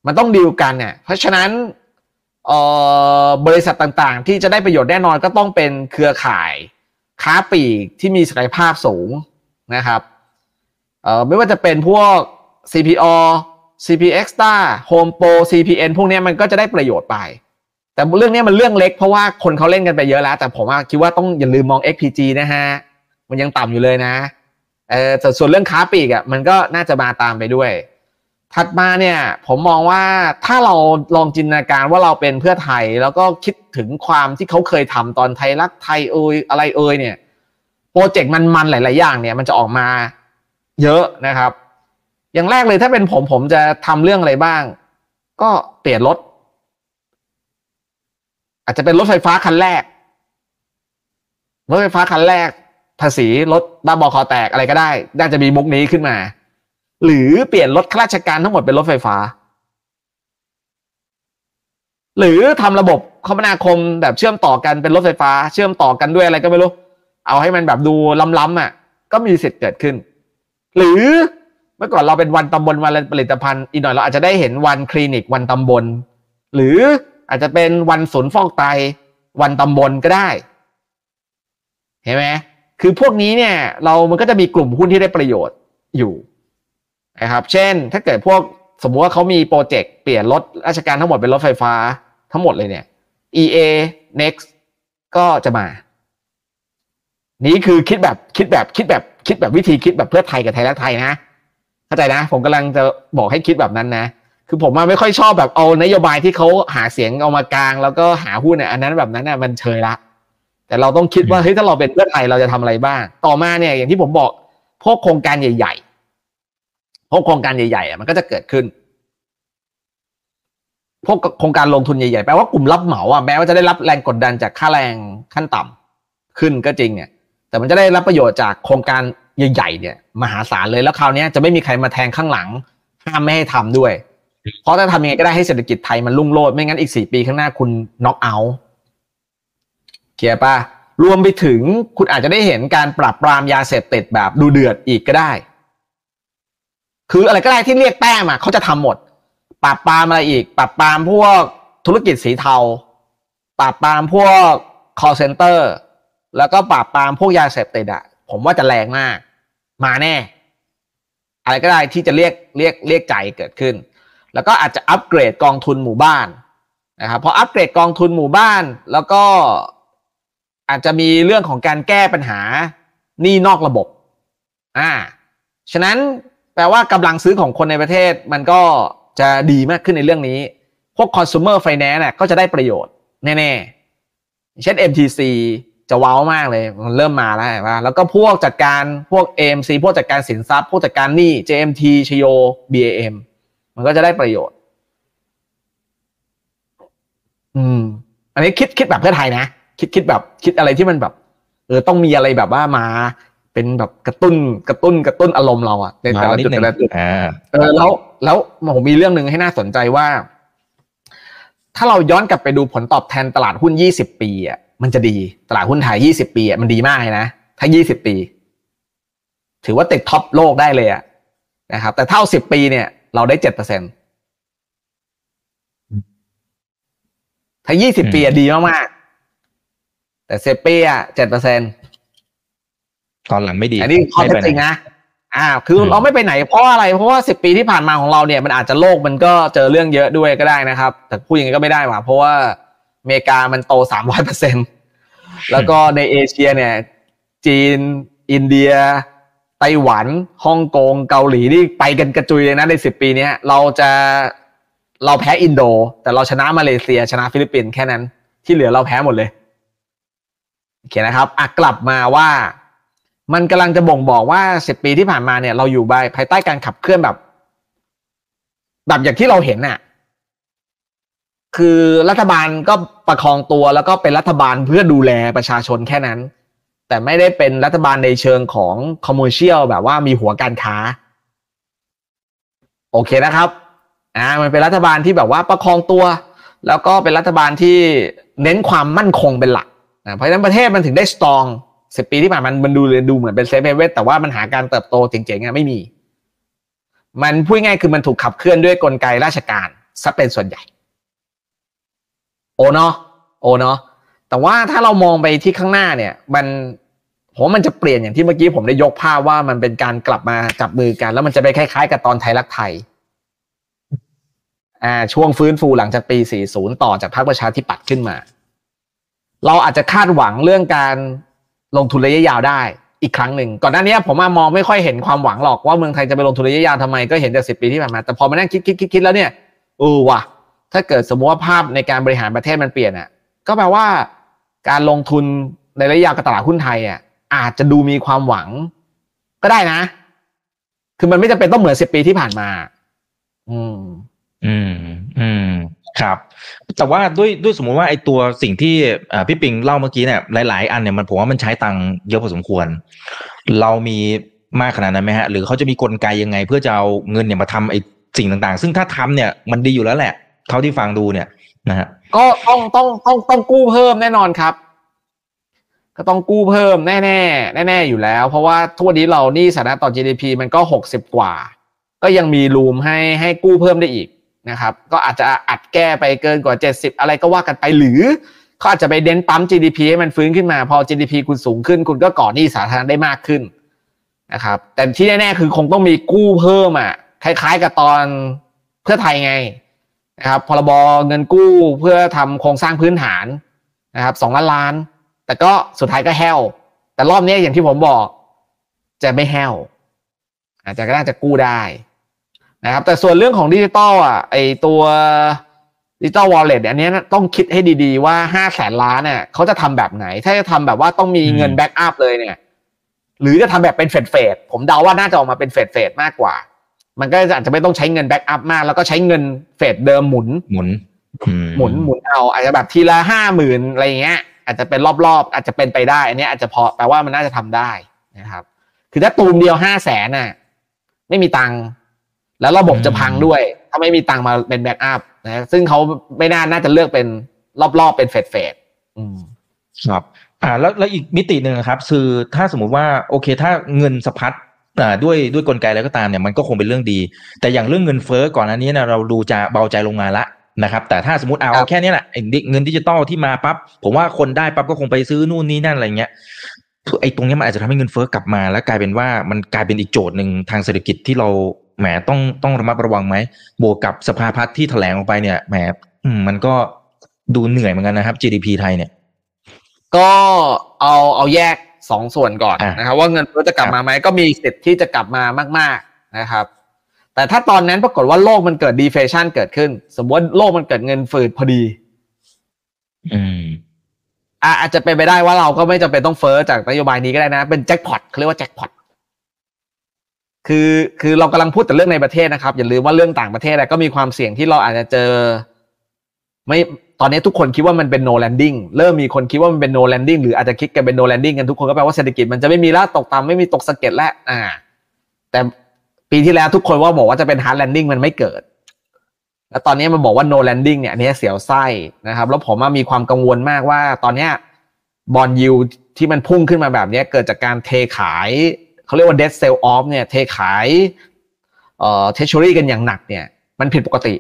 มันต้องดีลกันเนี่ยเพราะฉะนั้นบริษัทต่างๆ ที่จะได้ประโยชน์แน่นอนก็ต้องเป็นเครือข่ายค้าปลีกที่มีศักยภาพสูงนะครับไม่ว่าจะเป็นพวก CPO CP Extra Home Pro CPN พวกนี้มันก็จะได้ประโยชน์ไป แต่เรื่องนี้มันเรื่องเล็กเพราะว่าคนเขาเล่นกันไปเยอะแล้ว แต่ผมว่าคิดว่าต้องอย่าลืมมอง XPG นะฮะ มันยังต่ำอยู่เลยนะเออแต่ส่วนเรื่องค้าปลีกอะมันก็น่าจะมาตามไปด้วย ถัดมาเนี่ยผมมองว่าถ้าเราลองจินตนาการว่าเราเป็นเพื่อไทย แล้วก็คิดถึงความที่เขาเคยทำตอนไทยรักไทยเอยอะไรเอยเนี่ยโปรเจกต์มันๆหลาย ๆ อย่างเนี่ยมันจะออกมาเยอะนะครับ อย่างแรกเลยถ้าเป็นผมผมจะทำเรื่องอะไรบ้าง ก็เปลี่ยนรถ อาจจะเป็นรถไฟฟ้าคันแรก รถไฟฟ้าคันแรก ภาษีรถบ้าบอคอแตกอะไรก็ได้ น่าจะมีมุกนี้ขึ้นมา หรือเปลี่ยนรถข้าราชการทั้งหมดเป็นรถไฟฟ้า หรือทำระบบคมนาคมแบบเชื่อมต่อกันเป็นรถไฟฟ้า เชื่อมต่อกันด้วยอะไรก็ไม่รู้ เอาให้มันแบบดูล้ำๆอะ ก็มีสิทธิ์เกิดขึ้น หรือเมื่อก่อนเราเป็นวันตำบลวันผลิตภัณฑ์อีกหน่อยเราอาจจะได้เห็นวันคลินิกวันตำบล หรือ อาจจะเป็นวันศูนย์ฟอกไต วันตำบลก็ได้ เห็นไหมคือพวกนี้เนี่ย เรามันก็จะมีกลุ่มหุ้นที่ได้ประโยชน์อยู่นะครับ เช่น ถ้าเกิดพวกสมมุติว่าเขามีโปรเจกต์เปลี่ยนรถราชการทั้งหมดเป็นรถไฟฟ้าทั้งหมดเลยเนี่ย EA Next ก็จะมา นี่คือคิดแบบคิดแบบคิดแบบคิดแบบวิธีคิดแบบเพื่อไทยกับไทยรักไทยนะ เข้าใจนะ ผมกำลังจะบอกให้คิดแบบนั้นนะ คือผมมาไม่ค่อยชอบแบบเอานโยบายที่เขาหาเสียงเอามากลาง แล้วก็หาหุ้นเนี่ยอันนั้นแบบนั้นน่ะมันเชยละ แต่เราต้องคิดว่าเฮ้ยถ้าเราเป็นเพื่อไทยเราจะทำอะไรบ้าง ต่อมาเนี่ยอย่างที่ผมบอกพวกโครงการใหญ่ๆพวกโครงการใหญ่ๆอะมันก็จะเกิดขึ้น พวกโครงการลงทุนใหญ่ๆแปลว่ากลุ่มรับเหมาอะแม้ว่าจะได้รับแรงกดดันจากค่าแรงขั้นต่ำขึ้นก็จริงเนี่ย แต่มันจะได้รับประโยชน์จากโครงการใหญ่ๆเนี่ย มหาศาลเลยแล้วคราวนี้จะไม่มีใครมาแทงข้างหลังห้ามไม่ให้ทำด้วย เพราะถ้าทำยังไงก็ได้ให้เศรษฐกิจไทยมันรุ่งโรจน์ไม่งั้นอีกสี่ปีข้างหน้าคุณน็อกเอาท์เคลียร์ป่ะรวมไปถึงคุณอาจจะได้เห็นการปราบปรามยาเสพติดแบบดูเดือดอีกก็ได้ คืออะไรก็ได้ที่เรียกแต้มอะเขาจะทำหมด ปราบปรามอะไรอีก ปราบปรามพวกธุรกิจสีเทา ปราบปรามพวก call center แล้วก็ปราบปรามพวกยาเสพติดอะผมว่าจะแรงมาก มาแน่ อะไรก็ได้ที่จะเรียกเรียกเรียกใจเกิดขึ้น แล้วก็อาจจะอัปเกรดกองทุนหมู่บ้านนะครับพออัปเกรดกองทุนหมู่บ้าน แล้วก็อาจจะมีเรื่องของการแก้ปัญหาหนี้นอกระบบอ่าฉะนั้นแปลว่ากำลังซื้อของคนในประเทศมันก็จะดีมากขึ้นในเรื่องนี้ พวก consumer finance เนี่ยก็จะได้ประโยชน์แน่ๆ เช่น MTC จะว้าวมากเลยมันเริ่มมาแล้วเห็นปะแล้วก็พวกจัดการพวก AMC พวกจัดการสินทรัพย์ พวกจัดการหนี้ JMT ชโย BAM มันก็จะได้ประโยชน์ อืม อันนี้คิดคิดแบบเพื่อไทยนะคิดคิดแบบ คิดอะไรที่มันแบบ เออต้องมีอะไรแบบว่ามา เป็นแบบกระตุ้น กระตุ้นกระตุ้นอารมณ์เราอะในแต่มาละนิดจุดนึงแต่ละจุดอ่าเออแล้ว แล้วผมมีเรื่องหนึ่งให้น่าสนใจว่า ถ้าเราย้อนกลับไปดูผลตอบแทนตลาดหุ้น20ปีอะมันจะดีตลาดหุ้นไทย20ปีอะมันดีมากเลยนะถ้า20ปี ถือว่าติดท็อปโลกได้เลยอะนะครับ แต่เท่า10ปีเนี่ย เราได้7%ถ้า20ปีอะดีมากๆ แต่10ปีอะ7%ตอนหลังไม่ดี อันนี้ข้อเท็จจริงนะอ่า คืออืมเราไม่ไปไหนเพราะอะไร เพราะว่าสิบปีที่ผ่านมาของเราเนี่ยมันอาจจะโลกมันก็เจอเรื่องเยอะด้วยก็ได้นะครับ แต่พูดอย่างนี้ก็ไม่ได้หว่าเพราะว่าอเมริกามันโตสามร้อยเปอร์เซ็นต์แล้วก็ในเอเชียเนี่ย จีน อินเดีย ไต้หวันฮ่องกงเกาหลีนี่ไปกันกระจุยเลยนะในสิบปีนี้เราจะเราแพ้อินโด แต่เราชนะมาเลเซียชนะฟิลิปปินส์แค่นั้น ที่เหลือเราแพ้หมดเลยโอเคนะครับอะกลับมาว่า มันกำลังจะบ่งบอกว่าสิบปีที่ผ่านมาเนี่ย เราอยู่ภายใต้การขับเคลื่อนแบบ แบบอย่างที่เราเห็นน่ะ คือรัฐบาลก็ประคองตัวแล้วก็เป็นรัฐบาลเพื่อดูแลประชาชนแค่นั้น แต่ไม่ได้เป็นรัฐบาลในเชิงของ commercial แบบว่ามีหัวการค้า โอเคนะครับอ่ามันเป็นรัฐบาลที่แบบว่าประคองตัว แล้วก็เป็นรัฐบาลที่เน้นความมั่นคงเป็นหลักอ่าเพราะฉะนั้นประเทศมันถึงได้ strong สิบปีที่ผ่านมามันดูเลยดูเหมือนเป็น safe haven แต่ว่ามันหาการเติบโตเจ๋งๆอะไม่มี มันพูดง่ายคือมันถูกขับเคลื่อนด้วยกลไกราชการซะเป็นส่วนใหญ่ โอเนาะโอเนาะ แต่ว่าถ้าเรามองไปที่ข้างหน้าเนี่ย มันผมมันจะเปลี่ยนอย่างที่เมื่อกี้ผมได้ยกภาพว่ามันเป็นการกลับมาจับมือกัน แล้วมันจะไปคล้ายๆ กับตอนไทยรักไทยอ่าช่วงฟื้นฟูหลังจากปี 40 ต่อจากพรรคประชาธิปัตย์ขึ้นมา เราอาจจะคาดหวังเรื่องการลงทุนระยะยาวได้อีกครั้งหนึ่งก่อนหน้านี้ผมมองไม่ค่อยเห็นความหวังหรอกว่าเมืองไทยจะไปลงทุนระยะยาวทำไมก็เห็นจากสิปีที่ผ่านมา แต่พอมานั่งคิดคิดคิดคิดแล้วเนี่ยเออว่ะถ้าเกิดสมมติว่าภาพในการบริหารประเทศมันเปลี่ยนอะ ก็แปลว่า การลงทุนในระยะยาวกับตลาดหุ้นไทยอะอาจจะดูมีความหวัง ก็ได้นะ คือมันไม่จำเป็นต้องเหมือนสิบปีที่ผ่านมา อืม อืม อืม ครับ แต่ว่าด้วยด้วยสมมุติว่าไอ้ตัวสิ่งที่พี่ปิงเล่าเมื่อกี้เนี่ยหลาย ๆ อันเนี่ยมันผมว่ามันใช้ตังค์เยอะพอสมควร เรามีมากขนาดนั้นไหมฮะ หรือเขาจะมีกลไกยังไง เพื่อจะเอาเงินเนี่ยมาทำไอ้สิ่งต่าง ๆ ซึ่งถ้าทำเนี่ยมันดีอยู่แล้วแหละ เท่าที่ฟังดูเนี่ย นะฮะก็ต้องต้องต้องต้องกู้เพิ่มแน่นอนครับ ก็ต้องกู้เพิ่มแน่แน่แน่แน่ๆอยู่แล้ว เพราะว่าทุกวันนี้เรานี่สถานะต่อ GDP มันก็หกสิบกว่า ก็ยังมีรูมให้ให้กู้เพิ่มได้อีกนะครับ ก็อาจจะอัดแก้ไปเกินกว่าเจ็ดสิบอะไรก็ว่ากันไปหรือเขาอาจจะไปเน้นปั๊ม GDP ให้มันฟื้นขึ้นมา พอ GDP คุณสูงขึ้น คุณก็ก่อหนี้สาธารณะได้มากขึ้นนะครับ แต่ที่แน่ๆคือคงต้องมีกู้เพิ่มอะคล้ายๆกับตอนเพื่อไทยไง นะครับพรบเงินกู้เพื่อทำโครงสร้างพื้นฐานนะครับสองล้านล้าน แต่ก็สุดท้ายก็แห้ว แต่รอบนี้อย่างที่ผมบอก จะไม่แห้ว อาจจะก็น่าจะกู้ได้นะครับ แต่ส่วนเรื่องของดิจิตอลอะไอตัว digital wallet อันนี้ต้องคิดให้ดีๆว่าห้าแสนล้านเนี่ยเขาจะทำแบบไหน ถ้าจะทำแบบว่าต้องมีเงินอืมแบ็กอัพเลยเนี่ย หรือจะทำแบบเป็น phase phase ผมเดาว่าน่าจะออกมาเป็น phase phase มากกว่า มันก็อาจจะไม่ต้องใช้เงิน backup มาก แล้วก็ใช้เงิน phase เดิมหมุนหมุนอืหมุนหมุนเอา อาจจะแบบทีละห้าหมื่นอะไรอย่างเงี้ย อาจจะเป็นรอบๆ อาจจะเป็นไปได้อันเนี้ยอาจจะพอแปลว่ามันน่าจะทำได้นะครับ คือถ้าตูมเดียวห้าแสนน่ะ ไม่มีตังค์แล้วระบบจะพังด้วย ถ้าไม่มีตังค์มาเป็น backup นะซึ่งเขาไม่น่าน่าจะเลือกเป็นรอบๆเป็น phase phase อืมครับอ่าแล้วแล้วอีกมิติหนึ่งนะครับ คือถ้าสมมุติว่าโอเค ถ้าเงินสะพัดอ่า ด้วยด้วยกลไกอะไรก็ตามเนี่ยมันก็คงเป็นเรื่องดี แต่อย่างเรื่องเงินเฟ้อก่อนอันนี้นะเราดูจะเบาใจลงมาละนะครับแต่ถ้าสมมติเอาครับแค่นี้แหละไอ้เงินดิจิตอลที่มาปั๊บผมว่าคนได้ปั๊บก็คงไปซื้อนู่นนี่นั่นอะไรเงี้ยไอ้ตรงเนี้ยมันอาจจะทำให้เงินเฟ้อกลับมา แล้วกลายเป็นว่ามันกลายเป็นอีกโจทย์หนึ่งทางเศรษฐกิจที่เราแหมต้องต้องระมัดระวังไหมบวกกับสภาพัฒน์ที่แถลงออกไปเนี่ยแหมอืมมันก็ดูเหนื่อยเหมือนกันนะครับ GDP ไทยเนี่ย ก็เอาเอาแยก สองส่วนก่อนอะนะครับ ว่าเงินเฟ้อจะกลับมาไหมก็มีสิทธิ์ที่จะกลับมามากนะครับ แต่ถ้าตอนนั้นปรากฏว่าโลกมันเกิดดีเฟชันเกิดขึ้น สมมติว่าโลกมันเกิดเงินฝืดพอดี อืมอะอาจจะเป็นไปได้ว่าเราก็ไม่จำเป็นต้องเฟอ้อจากนโยบายนี้ก็ได้นะ เป็นแจ็คพอตเขาเรียกว่าแจ็คพอตคือคือเรากำลังพูดแต่เรื่องในประเทศนะครับ อย่าลืมว่าเรื่องต่างประเทศอะก็มีความเสี่ยงที่เราอาจจะเจอ ไม่ ตอนนี้ทุกคนคิดว่ามันเป็น no landing เริ่มมีคนคิดว่ามันเป็น no landing หรืออาจจะคิดกันเป็น no landing กันทุกคนก็แปลว่าเศรษฐกิจมันจะไม่มีแล้วตกต่ำไม่มีตกสะเก็ดแล้วอ่า แต่ปีที่แล้วทุกคนว่าบอกว่าจะเป็น hard landing มันไม่เกิด แล้วตอนนี้มันบอกว่า no landing เนี่ยอันนี้เสียวไส้นะครับ แล้วผมมีความกังวลมากว่า ตอนเนี้บอลยูที่มันพุ่งขึ้นมาแบบนี้เกิดจากการเทขายเขาเรียกว่า dead sell off เนี่ยเทขายเอ่อ treasury กันอย่างหนักเนี่ย มันผิดปกติ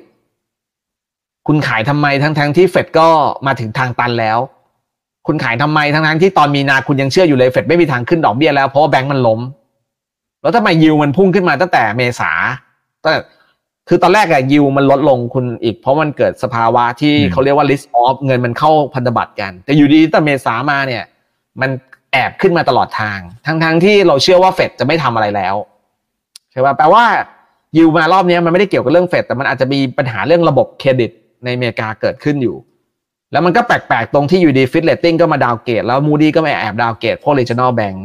คุณขายทำไมทั้งทั้งที่เฟดก็มาถึงทางตันแล้ว คุณขายทำไมทั้งทั้งที่ตอนมีนาคุณยังเชื่ออยู่เลยเฟดไม่มีทางขึ้นดอกเบี้ยแล้วเพราะว่าแบงก์มันล้ม แล้วทำไมยิวมันพุ่งขึ้นมาตั้งแต่เมษาตั้งแต่คือตอนแรกอะยิวมันลดลงคุณอีก เพราะมันเกิดสภาวะที่อืมเขาเรียกว่า risk off เงินมันเข้าพันธบัตรกัน แต่อยู่ดีตั้งแต่เมษามาเนี่ย มันแอบขึ้นมาตลอดทาง ทั้งทั้งที่เราเชื่อว่าเฟดจะไม่ทำอะไรแล้วใช่ป่ะแปลว่ายิวมารอบนี้มันไม่ได้เกี่ยวกับเรื่องเฟดแต่มันอาจจะมีปัญหาเรื่องระบบเครดิต ในอเมริกาเกิดขึ้นอยู่ แล้วมันก็แปลกๆ ตรงที่อยู่ดี Fitch Rating ก็มา downgrade แล้ว Moody's ก็มาแอบ downgrade พวก regional bank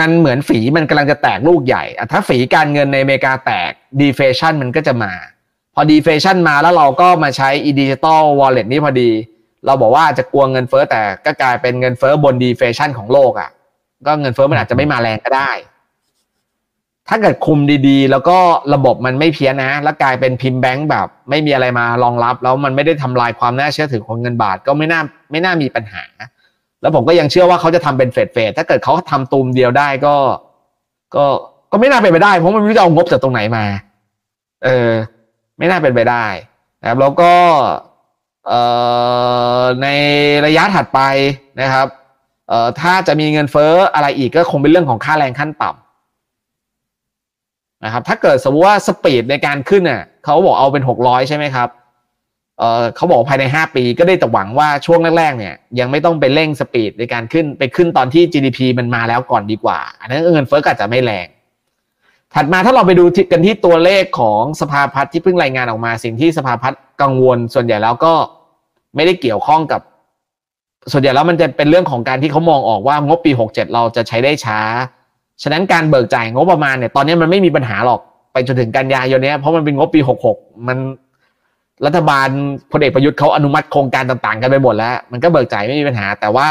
มันเหมือนฝีมันกำลังจะแตกลูกใหญ่อะถ้าฝีการเงินในอเมริกาแตก deflation มันก็จะมา พอ deflation มาแล้วเราก็มาใช้อี digital wallet นี้พอดี เราบอกว่าจะกลัวเงินเฟ้อแต่ก็กลายเป็นเงินเฟ้อบน deflation ของโลกอะ่ะ ก็เงินเฟ้อมันอาจจะไม่มาแรงก็ได้ ถ้าเกิดคุมดีๆ แล้วก็ระบบมันไม่เพี้ยนนะ แล้วกลายเป็นพิมพ์แบงก์แบบ ไม่มีอะไรมารองรับ แล้วมันไม่ได้ทำลายความน่าเชื่อถือของเงินบาทก็ไม่น่าไม่น่ามีปัญหา แล้วผมก็ยังเชื่อว่าเขาจะทำเป็นเฟดเฟดถ้าเกิดเขาทำตูมเดียวได้ก็ ก็ก็ไม่น่าเป็นไปได้ เพราะมันไม่รู้จะเอางบจากตรงไหนมา เออ ไม่น่าเป็นไปได้นะครับ แล้วก็เอ่อในระยะถัดไปนะครับ เอ่อถ้าจะมีเงินเฟ้ออะไรอีกก็คงเป็นเรื่องของค่าแรงขั้นต่ำ นะครับถ้าเกิดสมมติว่าสปีดในการขึ้นเน่ะเขาบอกเอาเป็นหกร้อยใช่ไหมครับเออเขาบอกภายใน 5 ปีก็ได้แต่หวังว่าช่วงแรกๆเนี่ยยังไม่ต้องไปเร่งสปีดในการขึ้นไปขึ้นตอนที่ GDP มันมาแล้วก่อนดีกว่า อันนั้นเงินเฟ้อก็อาจจะไม่แรง ถัดมาถ้าเราไปดูกันที่ตัวเลขของสภาพัฒน์ที่เพิ่งรายงานออกมา สิ่งที่สภาพัฒน์กังวลส่วนใหญ่แล้วก็ไม่ได้เกี่ยวข้องกับ ส่วนใหญ่แล้วมันจะเป็นเรื่องของการที่เขามองออกว่างบปี 67 เราจะใช้ได้ช้า ฉะนั้นการเบิกจ่ายงบประมาณเนี่ยตอนนี้มันไม่มีปัญหาหรอกไปจนถึงกันยายนเนี้ยเพราะมันเป็นงบปี 66 มันรัฐบาลพลเอกประยุทธ์เขาอนุมัติโครงการต่างๆ กันไปหมดแล้ว มันก็เบิกจ่ายไม่มีปัญหา แต่ว่า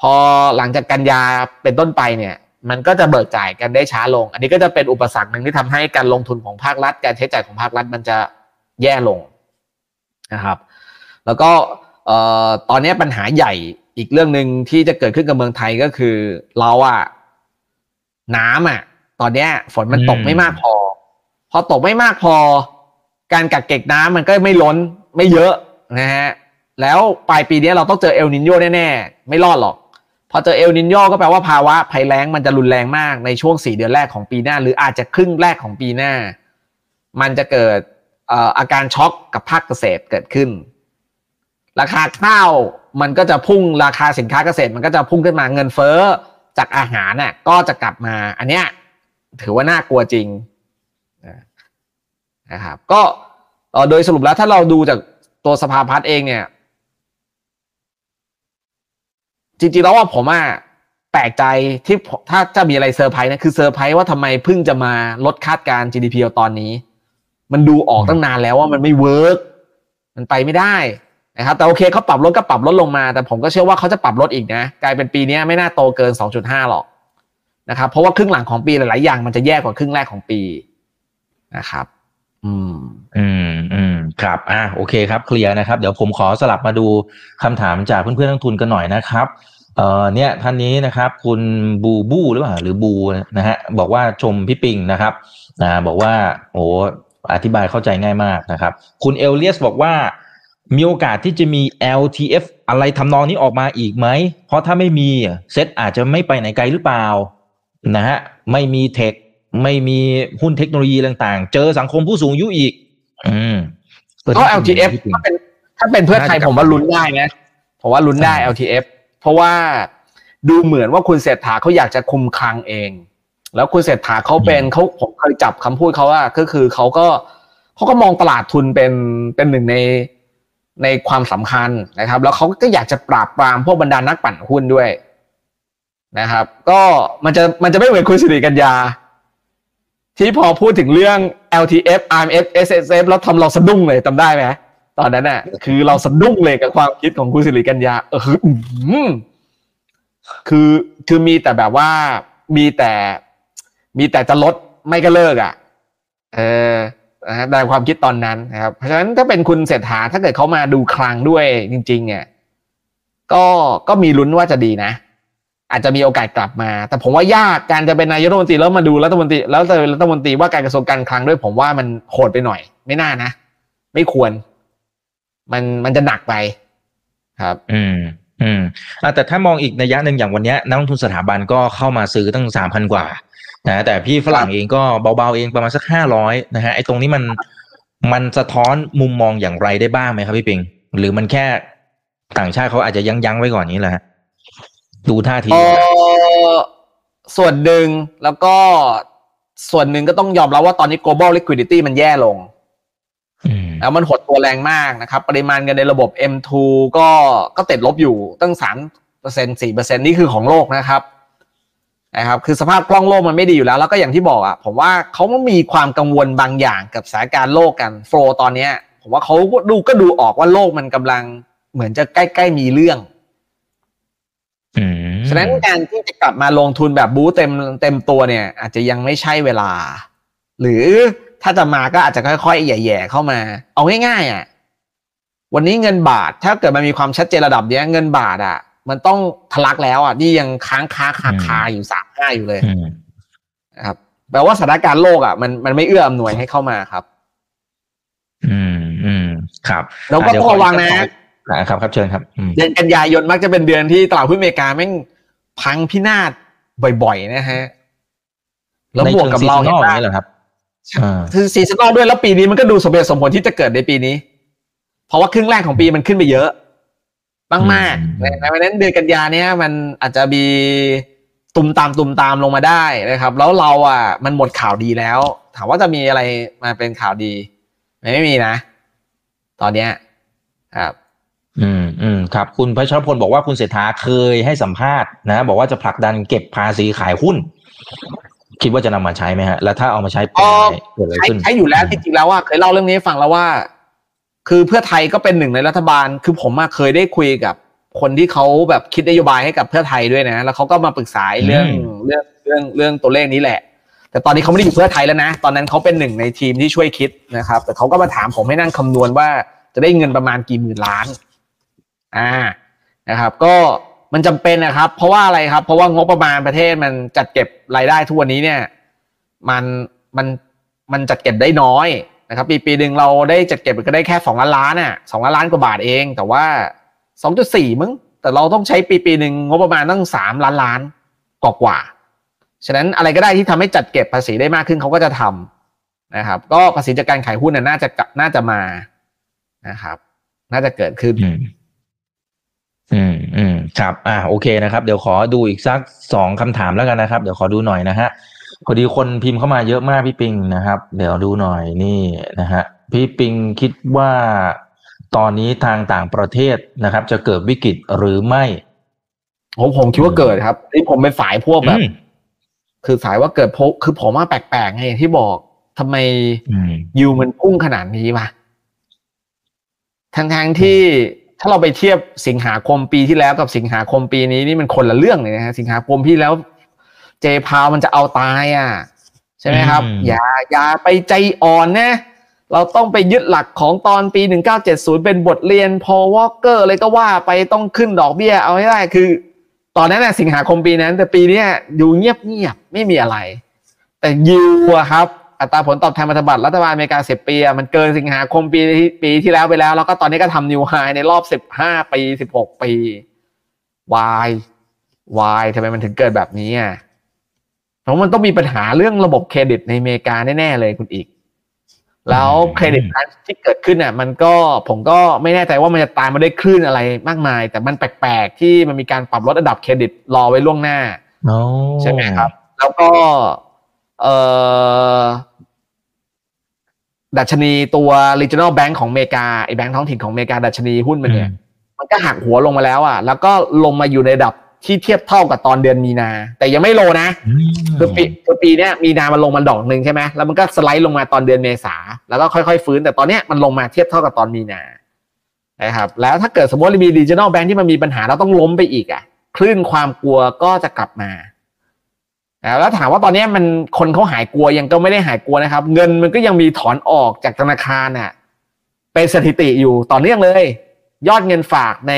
พอหลังจากกันยาเป็นต้นไปเนี่ย มันก็จะเบิกจ่ายกันได้ช้าลง อันนี้ก็จะเป็นอุปสรรคหนึ่งที่ทำให้การลงทุนของภาครัฐ การใช้จ่ายของภาครัฐมันจะแย่ลงนะครับ แล้วก็ตอนนี้ปัญหาใหญ่อีกเรื่องหนึ่งที่จะเกิดขึ้นกับเมืองไทยก็คือเราอะ น้ำอะตอนเนี้ย ฝนมันตกอืมไม่มากพอ พอตกไม่มากพอ การกักเก็บน้ำมันก็ไม่ล้นไม่เยอะนะฮะแล้วปลายปีนี้เราต้องเจอเอลนินโยแน่ๆ ไม่รอดหรอก พอเจอเอลนินโยก็แปลว่าภาวะภัยแล้งมันจะรุนแรงมากในช่วงสี่เดือนแรกของปีหน้า หรืออาจจะครึ่งแรกของปีหน้า มันจะเกิดเอ่ออาการช็อกกับภาคเกษตรเกิดขึ้น ราคาข้าวมันก็จะพุ่งราคาสินค้าเกษตรมันก็จะพุ่งขึ้นมาเงินเฟ้อ จากอาหารน่ะก็จะกลับมา อันเนี้ยถือว่าน่ากลัวจริงนะครับ ก็โดยสรุปแล้วถ้าเราดูจากตัวสภาพัฒน์เองเนี่ย จริงๆแล้วว่าผมอะแปลกใจที่ถ้าจะมีอะไรเซอร์ไพรส์นะคือเซอร์ไพรส์ว่าทำไมเพิ่งจะมาลดคาดการณ์ GDP เอาตอนนี้ มันดูออกตั้งนานแล้วว่ามันไม่ work มันไปไม่ได้ นะครับแต่โอเคเขาปรับลดก็ปรับลดลงมา แต่ผมก็เชื่อว่าเขาจะปรับลดอีกนะกลายเป็นปีนี้ไม่น่าโตเกิน 2.5 หรอกนะครับเพราะว่าครึ่งหลังของปีหลาย ๆ อย่างมันจะแย่กว่าครึ่งแรกของปีนะครับ อืม อืมอืมครับ อะโอเคครับ clear นะครับ เดี๋ยวผมขอสลับมาดูคำถามจากเพื่อนๆนักลงทุนกันหน่อยนะครับเอ่อเนี่ยท่านนี้นะครับ คุณบูบูหรือเปล่าหรือบูนะฮะบอกว่าชมพี่ปิงนะครับนะบอกว่าโอ้อธิบายเข้าใจง่ายมากนะครับ คุณเอลเลียสบอกว่า มีโอกาสที่จะมี LTF อะไรทำนองนี้ออกมาอีกไหม เพราะถ้าไม่มีเซ็ตอาจจะไม่ไปไหนไกลหรือเปล่านะฮะไม่มีเทค ไม่มีหุ้นเทคโนโลยีต่างๆ เจอสังคมผู้สูงอายุอีก อืมก็ LTF ถ้าเป็นถ้าเป็นเพื่อไทยน่าจะผมว่าลุ้นได้นะผมว่าลุ้นได้ใช่ LTF เพราะว่าดูเหมือนว่าคุณเศรษฐาเขาอยากจะคุมคลังเอง แล้วคุณเศรษฐาเขาเป็นเขาผมเคยจับคำพูดเขาว่าก็คือเขาก็เขาก็มองตลาดทุนเป็นเป็นหนึ่งใน ในความสำคัญนะครับ แล้วเขาก็อยากจะปราบปรามพวกบรรดานักปั่นหุ้นด้วยนะครับ ก็มันจะมันจะไม่เหมือนคุณสิริกัญญา ที่พอพูดถึงเรื่อง LTF RMF SSF แล้วทำเราสะดุ้งเลยจำได้ไหมตอนนั้นน่ะ คือเราสะดุ้งเลยกับความคิดของคุณสิริกัญญาเออคือคือคือมีแต่แบบว่ามีแต่ มีแต่จะลดไม่ก็เลิกอะ เออ นะฮะในความคิดตอนนั้นนะครับเพราะฉะนั้นถ้าเป็นคุณเศรษฐาถ้าเกิดเขามาดูคลังด้วยจริง ๆ เนี่ย ก็ก็มีลุ้นว่าจะดีนะ อาจจะมีโอกาสกลับมา แต่ผมว่ายากการจะเป็นนายกรัฐมนตรีแล้วมาดูรัฐมนตรีแล้วจะรัฐมนตรีว่าการกระทรวงการคลังด้วย ผมว่ามันโหดไปหน่อย ไม่น่านะไม่ควร มันมันจะหนักไป ครับ อืมอืมอแต่ถ้ามองอีกนัยะหนึ่งอย่างวันนี้นักลงทุนสถาบันก็เข้ามาซื้อตั้งสามพันกว่า นะแต่พี่ฝรั่งเองก็เบาๆเองประมาณสักห้าร้อยนะฮะไอ้ตรงนี้มันมันสะท้อนมุมมองอย่างไรได้บ้างไหมครับพี่ปิง หรือมันแค่ต่างชาติเขาอาจจะยั้งยั้งไว้ก่อนนี้แหละฮะดูท่าทีเออส่วนหนึ่งแล้วก็ส่วนหนึ่งก็ต้องยอมรับว่าตอนนี้ global liquidity มันแย่ลงอืมแล้วมันหดตัวแรงมากนะครับ ปริมาณเงินในระบบ M2 ก็ก็ติดลบอยู่ตั้งสามเปอร์เซ็นต์สี่เปอร์เซ็นต์นี่คือของโลกนะครับ นะครับคือสภาพคล่องโลกมันไม่ดีอยู่แล้ว แล้วก็อย่างที่บอกอะผมว่าเขามีความกังวลบางอย่างกับสถานการณ์โลกกันโฟลตอนเนี้ยผมว่าเขาดูก็ดูออกว่าโลกมันกำลังเหมือนจะใกล้ๆมีเรื่องอืมฉะนั้นการที่จะกลับมาลงทุนแบบบู๊เต็มเต็มตัวเนี่ย อาจจะยังไม่ใช่เวลา หรือถ้าจะมาก็อาจจะค่อยๆแย่ๆเข้ามา เอาง่ายๆอะวันนี้เงินบาทถ้าเกิดมันมีความชัดเจนระดับเนี้ย เงินบาทอะ มันต้องทะลักแล้วอะนี่ยังค้างค้าคาคาอยู่สามห้าอยู่เลยอืมนะครับแปลว่าสถานการณ์โลกอะมันมันไม่เอื้ออำนวยให้เข้ามาครับ อืมอืมครับแล้วก็อะเดี๋ยต้องระวังขอนะอีกสักสองครับ ครับเชิญครับอืมเดือนกันยายนมักจะเป็นเดือนที่ตลาดหุ้นอเมริกาแม่งพังพินาศบ่อยๆนะฮะแล้วบวกกับเราในเห็ชินงว่าซีซันอลอย่างนี้เหรอครับอ่าคือ seasonal ด้วยแล้วปีนี้มันก็ดูสมเหตุสมผลที่จะเกิดในปีนี้ เพราะว่าครึ่งแรกของปีมันขึ้นไปเยอะ มากมากๆในในวันนั้นเดือนกันยาเนี้ยมันอาจจะมีตุมตามตุมตามลงมาได้นะครับ แล้วเราอะมันหมดข่าวดีแล้ว ถามว่าจะมีอะไรมาเป็นข่าวดีมันไม่มีนะ ตอนเนี้ยครับอืมอืมครับ คุณพัชรพลบอกว่าคุณเศรษฐาเคยให้สัมภาษณ์นะ บอกว่าจะผลักดันเก็บภาษีขายหุ้น คิดว่าจะนำมาใช้ไหมฮะ แล้วถ้าเอามาใช้เป็นอะไรเกิดอะไรใช้ขึ้นใช้อยู่แล้วจริงๆแล้วว่าเคยเล่าเรื่องนี้ให้ฟังแล้วว่า คือเพื่อไทยก็เป็นหนึ่งในรัฐบาล คือผมมาเคยได้คุยกับคนที่เขาแบบคิดนโยบายให้กับเพื่อไทยด้วยนะ แล้วเขาก็มาปรึกษาเรื่องอืมเรื่องเรื่องเรื่องตัวเลขนี้แหละ แต่ตอนนี้เขาไม่ได้อยู่เพื่อไทยแล้วนะ ตอนนั้นเขาเป็นหนึ่งในทีมที่ช่วยคิดนะครับ แต่เขาก็มาถามผมให้นั่งคำนวณว่าจะได้เงินประมาณกี่หมื่นล้าน อ่า นะครับ ก็มันจำเป็นนะครับ เพราะว่าอะไรครับ เพราะว่างบประมาณประเทศมันจัดเก็บรายได้ทุกวันนี้เนี่ย มันมันมันจัดเก็บได้น้อย นะครับปีปีหนึ่งเราได้จัดเก็บก็ได้แค่สองล้านล้านอะสองล้านล้านกว่าบาทเอง แต่ว่าสองจุดสี่มึงแต่เราต้องใช้ปีปีหนึ่งงบประมาณตั้งสามล้านล้านกว่ากว่าฉะนั้นอะไรก็ได้ที่ทำให้จัดเก็บภาษีได้มากขึ้นเขาก็จะทำนะครับ ก็ภาษีจากการขายหุ้นน่ะน่าจะกลับน่าจะมานะครับ น่าจะเกิดขึ้นอืมอืมครับ อ่าโอเคนะครับ เดี๋ยวขอดูอีกสักสองคำถามแล้วกันนะครับ เดี๋ยวขอดูหน่อยนะฮะ พอดีคนพิมพ์เข้ามาเยอะมากพี่ปิงนะครับ เดี๋ยวดูหน่อยนี่นะฮะพี่ปิงคิดว่าตอนนี้ทางต่างประเทศนะครับ จะเกิดวิกฤตหรือไม่ผมผมคิดว่าเกิดครับนี่ผมเป็นสายพวกแบบอืมคือสายว่าเกิดเพราะคือผมว่าแปลกๆไงที่บอกทำไมอืมยูมันพุ่งขนาดนี้มาทั้งทางๆที่ถ้าเราไปเทียบสิงหาคมปีที่แล้วกับสิงหาคมปีนี้นี่มันคนละเรื่องเลยนะฮะสิงหาคมพี่แล้ว เจพาวมันจะเอาตายอะใช่ไหมครับอืมอย่าอย่าไปใจอ่อนนะเราต้องไปยึดหลักของตอนปี 1970 เป็นบทเรียนพอวอลเกอร์เลยก็ว่าไปต้องขึ้นดอกเบี้ยเอาให้ได้คือ ตอนนั้นนะสิงหาคมปีนั้น แต่ปีเนี้ยอยู่เงียบเงียบๆไม่มีอะไร แต่ยิวอะครับ อัตราผลตอบแทนพันธบัตรรัฐบาลอเมริกาสิบปีอะมันเกินสิงหาคมปีที่ปีที่แล้วไปแล้ว แล้วก็ตอนนี้ก็ทำนิวไฮในรอบสิบห้าปีสิบหกปีวายวายทำไมมันถึงเกิดแบบนี้อะ เพราะมันต้องมีปัญหาเรื่องระบบเครดิตในอเมริกาแน่ๆเลยคุณอีก แล้วเครดิตที่เกิดขึ้นอะ มันก็ผมก็ไม่แน่ใจว่ามันจะตามมาได้วยคลื่นอะไรมากมาย แต่มันแปลกๆที่มันมีการปรับลดระดับเครดิตรอไว้ล่วงหน้าโอ้ใช่ไหมครับ แล้วก็เอ่อดัชนีตัว regional bank ของอเมริกาไอ้แบงก์ท้องถิ่นของอเมริกาดัชนีหุ้นมันเนี่ย มันก็หักหัวลงมาแล้วอะ แล้วก็ลงมาอยู่ในระดับ ที่เทียบเท่ากับตอนเดือนมีนา แต่ยังไม่โลนะคือปีคือปีเนี้ยมีนามันลงมาดอกหนึ่งใช่ไหมแล้วมันก็สไลด์ลงมาตอนเดือนเมษาแล้วก็ค่อยๆฟื้น แต่ตอนเนี้ยมันลงมาเทียบเท่ากับตอนมีนานะครับแล้วถ้าเกิดสมมติมี regional bank ที่มันมีปัญหาแล้วต้องล้มไปอีกอะคลื่นความกลัวก็จะกลับมาแล้วถามว่าตอนนี้มันคนเขาหายกลัวยังก็ไม่ได้หายกลัวนะครับ เงินมันก็ยังมีถอนออกจากธนาคารน่ะเป็นสถิติอยู่ต่อเนื่องเลย ยอดเงินฝากใน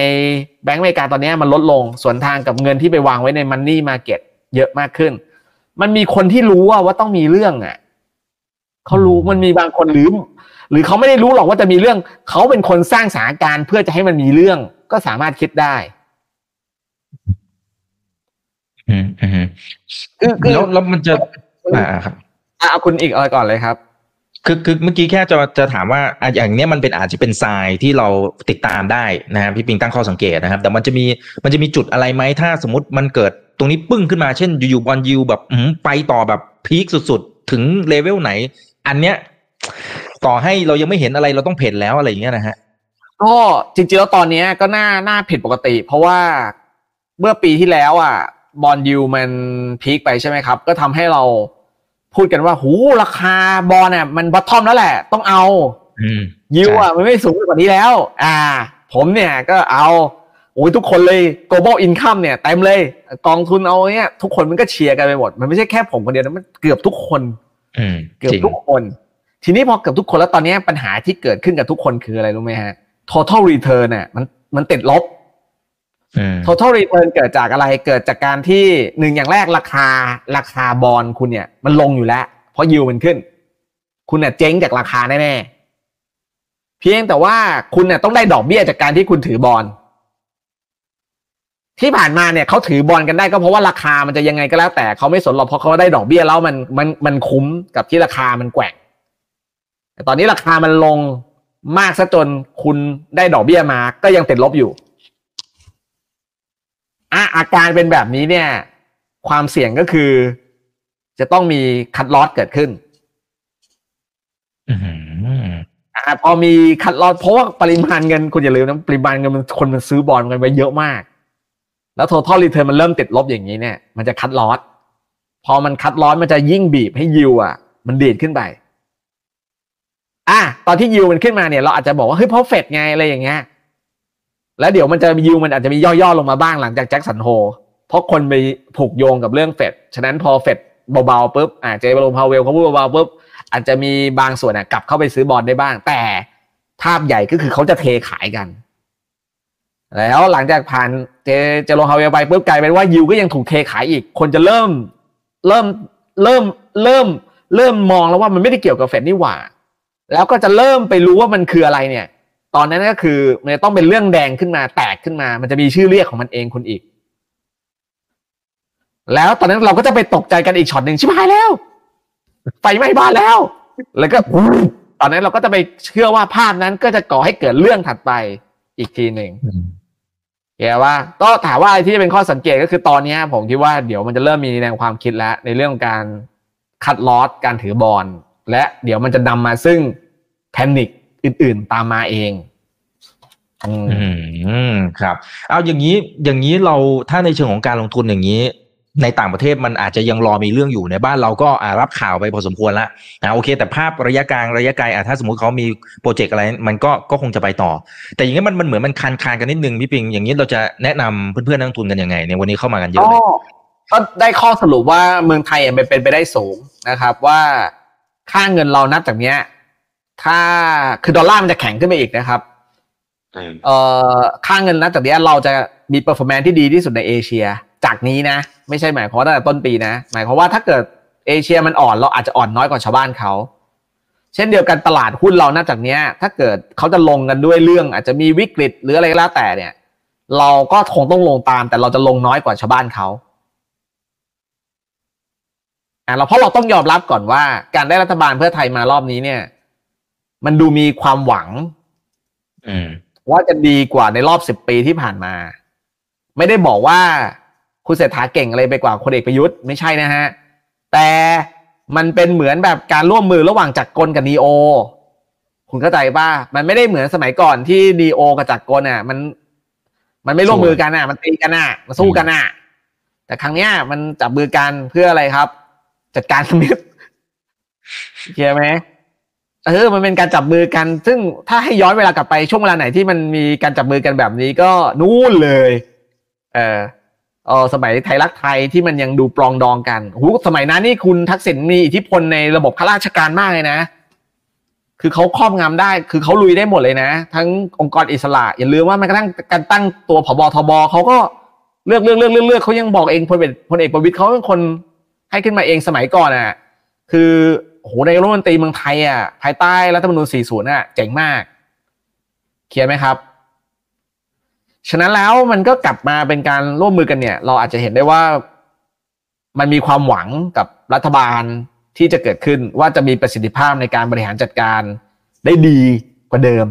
แบงก์อเมริกาตอนนี้มันลดลงส่วนทางกับเงินที่ไปวางไว้ในมันนี่มาเก็ตเยอะมากขึ้น มันมีคนที่รู้ว่าว่าต้องมีเรื่องอะเขารู้มันมีบางคนหรือหรือเขาไม่ได้รู้หรอกว่าจะมีเรื่อง เขาเป็นคนสร้างสถานการณ์เพื่อจะให้มันมีเรื่องก็สามารถคิดได้อืมอืมคือคือแล้วแล้วมันจะอ่าครับอะเอาคุณอีกเอาก่อนเลยครับ คือคือเมื่อกี้แค่จะจะถามว่าอย่างเนี้ยมันเป็นอาจจะเป็นทรายที่เราติดตามได้นะครับพี่ปิงตั้งข้อสังเกตนะครับ แต่มันจะมีมันจะมีจุดอะไรไหมถ้าสมมติมันเกิดตรงนี้ปึ้งขึ้นมาเช่นอยู่ๆบอลยูแบบไปต่อแบบพีคสุดๆ ถึงเลเวลไหน อันเนี้ยต่อให้เรายังไม่เห็นอะไรเราต้องเพ่นแล้วอะไรอย่างเงี้ยนะฮะก็จริงๆแล้วตอนเนี้ยก็น่าน่าผิดปกติ เพราะว่าเมื่อปีที่แล้วอะบอลยูมันพีคไปใช่ไหมครับ ก็ทำให้เรา พูดกันว่าหูราคาบอลเนี่ยมันบอททอมแล้วแหละ ต้องเอาอืมยิวอะมันไม่สูงไปกว่านี้แล้ว อ่า ผมเนี่ยก็เอาโอ้ยทุกคนเลย global income เนี่ยเต็มเลย กองทุนเอาเนี่ยทุกคนมันก็เชียร์กันไปหมด มันไม่ใช่แค่ผมคนเดียวนะมันเกือบทุกคนอืมเกือบจริงทุกคน ทีนี้พอเกือบทุกคนแล้วตอนนี้ปัญหาที่เกิดขึ้นกับทุกคนคืออะไรรู้ไหมฮะ total return น่ะมันมันติดลบอืม total return เกิดจากอะไรเกิดจากการที่หนึ่งอย่างแรกราคาราคาบอลคุณเนี่ยมันลงอยู่แล้ว เพราะยิวมันขึ้น คุณเนี่ยเจ๊งจากราคาแน่ๆเพียงแต่ว่าคุณเนี่ยต้องได้ดอกเบี้ยจากการที่คุณถือบอลที่ผ่านมาเนี่ยเขาถือบอลกันได้ก็เพราะว่าราคามันจะยังไงก็แล้วแต่เขาไม่สนหรอกเพราะเขาได้ดอกเบี้ยแล้วมันมันมันคุ้มกับที่ราคามันแกว่งแต่ตอนนี้ราคามันลงมากซะจนคุณได้ดอกเบี้ยมา ก็ยังติดลบอยู่ อะอาการเป็นแบบนี้เนี่ย ความเสี่ยงก็คือ จะต้องมีคัดลอสเกิดขึ้นอืมอะพอมีคัดลอสเพราะว่าปริมาณเงินคุณอย่าลืมนะปริมาณเงินมันคนมันซื้อบอลกันไปเยอะมาก แล้ว total return มันเริ่มติดลบอย่างนี้เนี่ย มันจะคัดลอสพอมันคัดลอสมันจะยิ่งบีบให้ยิวอะ มันดีดขึ้นไปอะตอนที่ยิวมันขึ้นมาเนี่ย เราอาจจะบอกว่าเฮ้ยเพราะเฟดไงอะไรอย่างเงี้ย แล้วเดี๋ยวมันจะยิวมันอาจจะมีย่อๆลงมาบ้างหลังจากแจ็คสันโฮเพราะคนไปผูกโยงกับเรื่องเฟดฉะนั้นพอเฟดเบาๆปุ๊บอาเจอร์โรมพาวเวลเขาพูดเบาๆปุ๊บอาจจะมีบางส่วนอะกลับเข้าไปซื้อบอลได้บ้าง แต่ภาพใหญ่ก็คือเขาจะเทขายกัน แล้วหลังจากผ่านเจเจโรมพาวเวลไปปุ๊บกลายเป็นว่ายิวก็ยังถูกเทขายอีก คนจะเริ่มเริ่มเริ่มเริ่มเริ่มมองแล้วว่ามันไม่ได้เกี่ยวกับเฟดนี่หว่า แล้วก็จะเริ่มไปรู้ว่ามันคืออะไรเนี่ย ตอนนั้นก็คือมันจะต้องเป็นเรื่องแดงขึ้นมาแตกขึ้นมา มันจะมีชื่อเรียกของมันเองคุณอีก แล้วตอนนั้นเราก็จะไปตกใจกันอีกช็อตหนึ่งชิบหายแล้วไฟไหม้บ้านแล้ว แล้วก็ตอนนั้นเราก็จะไปเชื่อว่าภาพนั้นก็จะก่อให้เกิดเรื่องถัดไปอีกทีหนึ่งแกว่าก็ถามว่าอะไรที่จะเป็นข้อสังเกตก็คือตอนนี้ผมคิดว่าเดี๋ยวมันจะเริ่มมีแนวความคิดแล้ว ในเรื่องของการคัดลอสการถือบอลและเดี๋ยวมันจะนำมาซึ่งแพนิค อื่นๆตามมาเองอืมอืมครับ เอาอย่างนี้อย่างนี้เราถ้าในเชิงของการลงทุนอย่างนี้ ในต่างประเทศมันอาจจะยังรอมีเรื่องอยู่ในบ้านเราก็อ่ารับข่าวไปพอสมควรละนะโอเค แต่ภาพระยะกลางระยะไกลอะถ้าสมมติเขามีโปรเจกต์อะไร มันก็ก็คงจะไปต่อ แต่อย่างนี้มันมันเหมือนมันคานคานกันนิดนึงพี่ปิง อย่างนี้เราจะแนะนำเพื่อนๆนักลงทุนกันยังไงเนี่ยวันนี้เข้ามากันเยอะก็เลยก็ได้ข้อสรุปว่าเมืองไทยอะเป็นเป็นไปได้สูงนะครับ ว่าค่าเงินเรานับจากเนี้ย ถ้าคือดอลลาร์มันจะแข็งขึ้นไปอีกนะครับเอ่อค่าเงินนับจากเนี้ยเราจะมี performance ที่ดีที่สุดในเอเชีย จากนี้นะ ไม่ใช่หมายความว่าตั้งแต่ต้นปีนะ หมายความว่าถ้าเกิดเอเชียมันอ่อนเราอาจจะอ่อนน้อยกว่าชาวบ้านเขา เช่นเดียวกันตลาดหุ้นเรานับจากเนี้ยถ้าเกิดเขาจะลงกันด้วยเรื่อง อาจจะมีวิกฤตหรืออะไรก็แล้วแต่เนี่ย เราก็คงต้องลงตาม แต่เราจะลงน้อยกว่าชาวบ้านเขาอะเราเพราะเราต้องยอมรับก่อนว่าการได้รัฐบาลเพื่อไทยมารอบนี้เนี่ย มันดูมีความหวังอืมว่าจะดีกว่าในรอบสิบปีที่ผ่านมา ไม่ได้บอกว่าคุณเศรษฐาเก่งอะไรไปกว่าคนเอกประยุทธ์ไม่ใช่นะฮะ แต่มันเป็นเหมือนแบบการร่วมมือระหว่างจักรกลกับนีโอ คุณเข้าใจป่ะมันไม่ได้เหมือนสมัยก่อนที่นีโอกับจักรกลอะ มัน มันไม่ร่วมมือกันอะ มันตีกันอะมันสู้กันอะ แต่ครั้งเนี้ยมันจับมือกันเพื่ออะไรครับ จัดการสมิธเข้าไหม เออ มันเป็นการจับมือกัน ซึ่งถ้าให้ย้อนเวลากลับไปช่วงเวลาไหนที่มันมีการจับมือกันแบบนี้ก็นู่นเลย เออเออสมัยไทยรักไทยที่มันยังดูปลองดองกันหูสมัยนั้นนี่คุณทักษิณมีอิทธิพลในระบบข้าราชการมากเลยนะ คือเขาครอบงำได้ คือเขาลุยได้หมดเลยนะ ทั้งองค์กรอิสระ อย่าลืมว่าแม้กระทั่งการตั้งตัวผบทบเขาก็เลือกเลือกเลือกเลือกเลือกเขายังบอกเองพลเอกพลเอกประวิตยเขาเป็นคนให้ขึ้นมาเองสมัยก่อนอะ คือ โหในรัฐมนตรีเมืองไทยอะภายใต้รัฐธรรมนูญ40อะเจ๋งมากเคลียร์ไหมครับ ฉะนั้นแล้วมันก็กลับมาเป็นการร่วมมือกันเนี่ย เราอาจจะเห็นได้ว่ามันมีความหวังกับรัฐบาลที่จะเกิดขึ้นว่าจะมีประสิทธิภาพในการบริหารจัดการได้ดีกว่าเดิม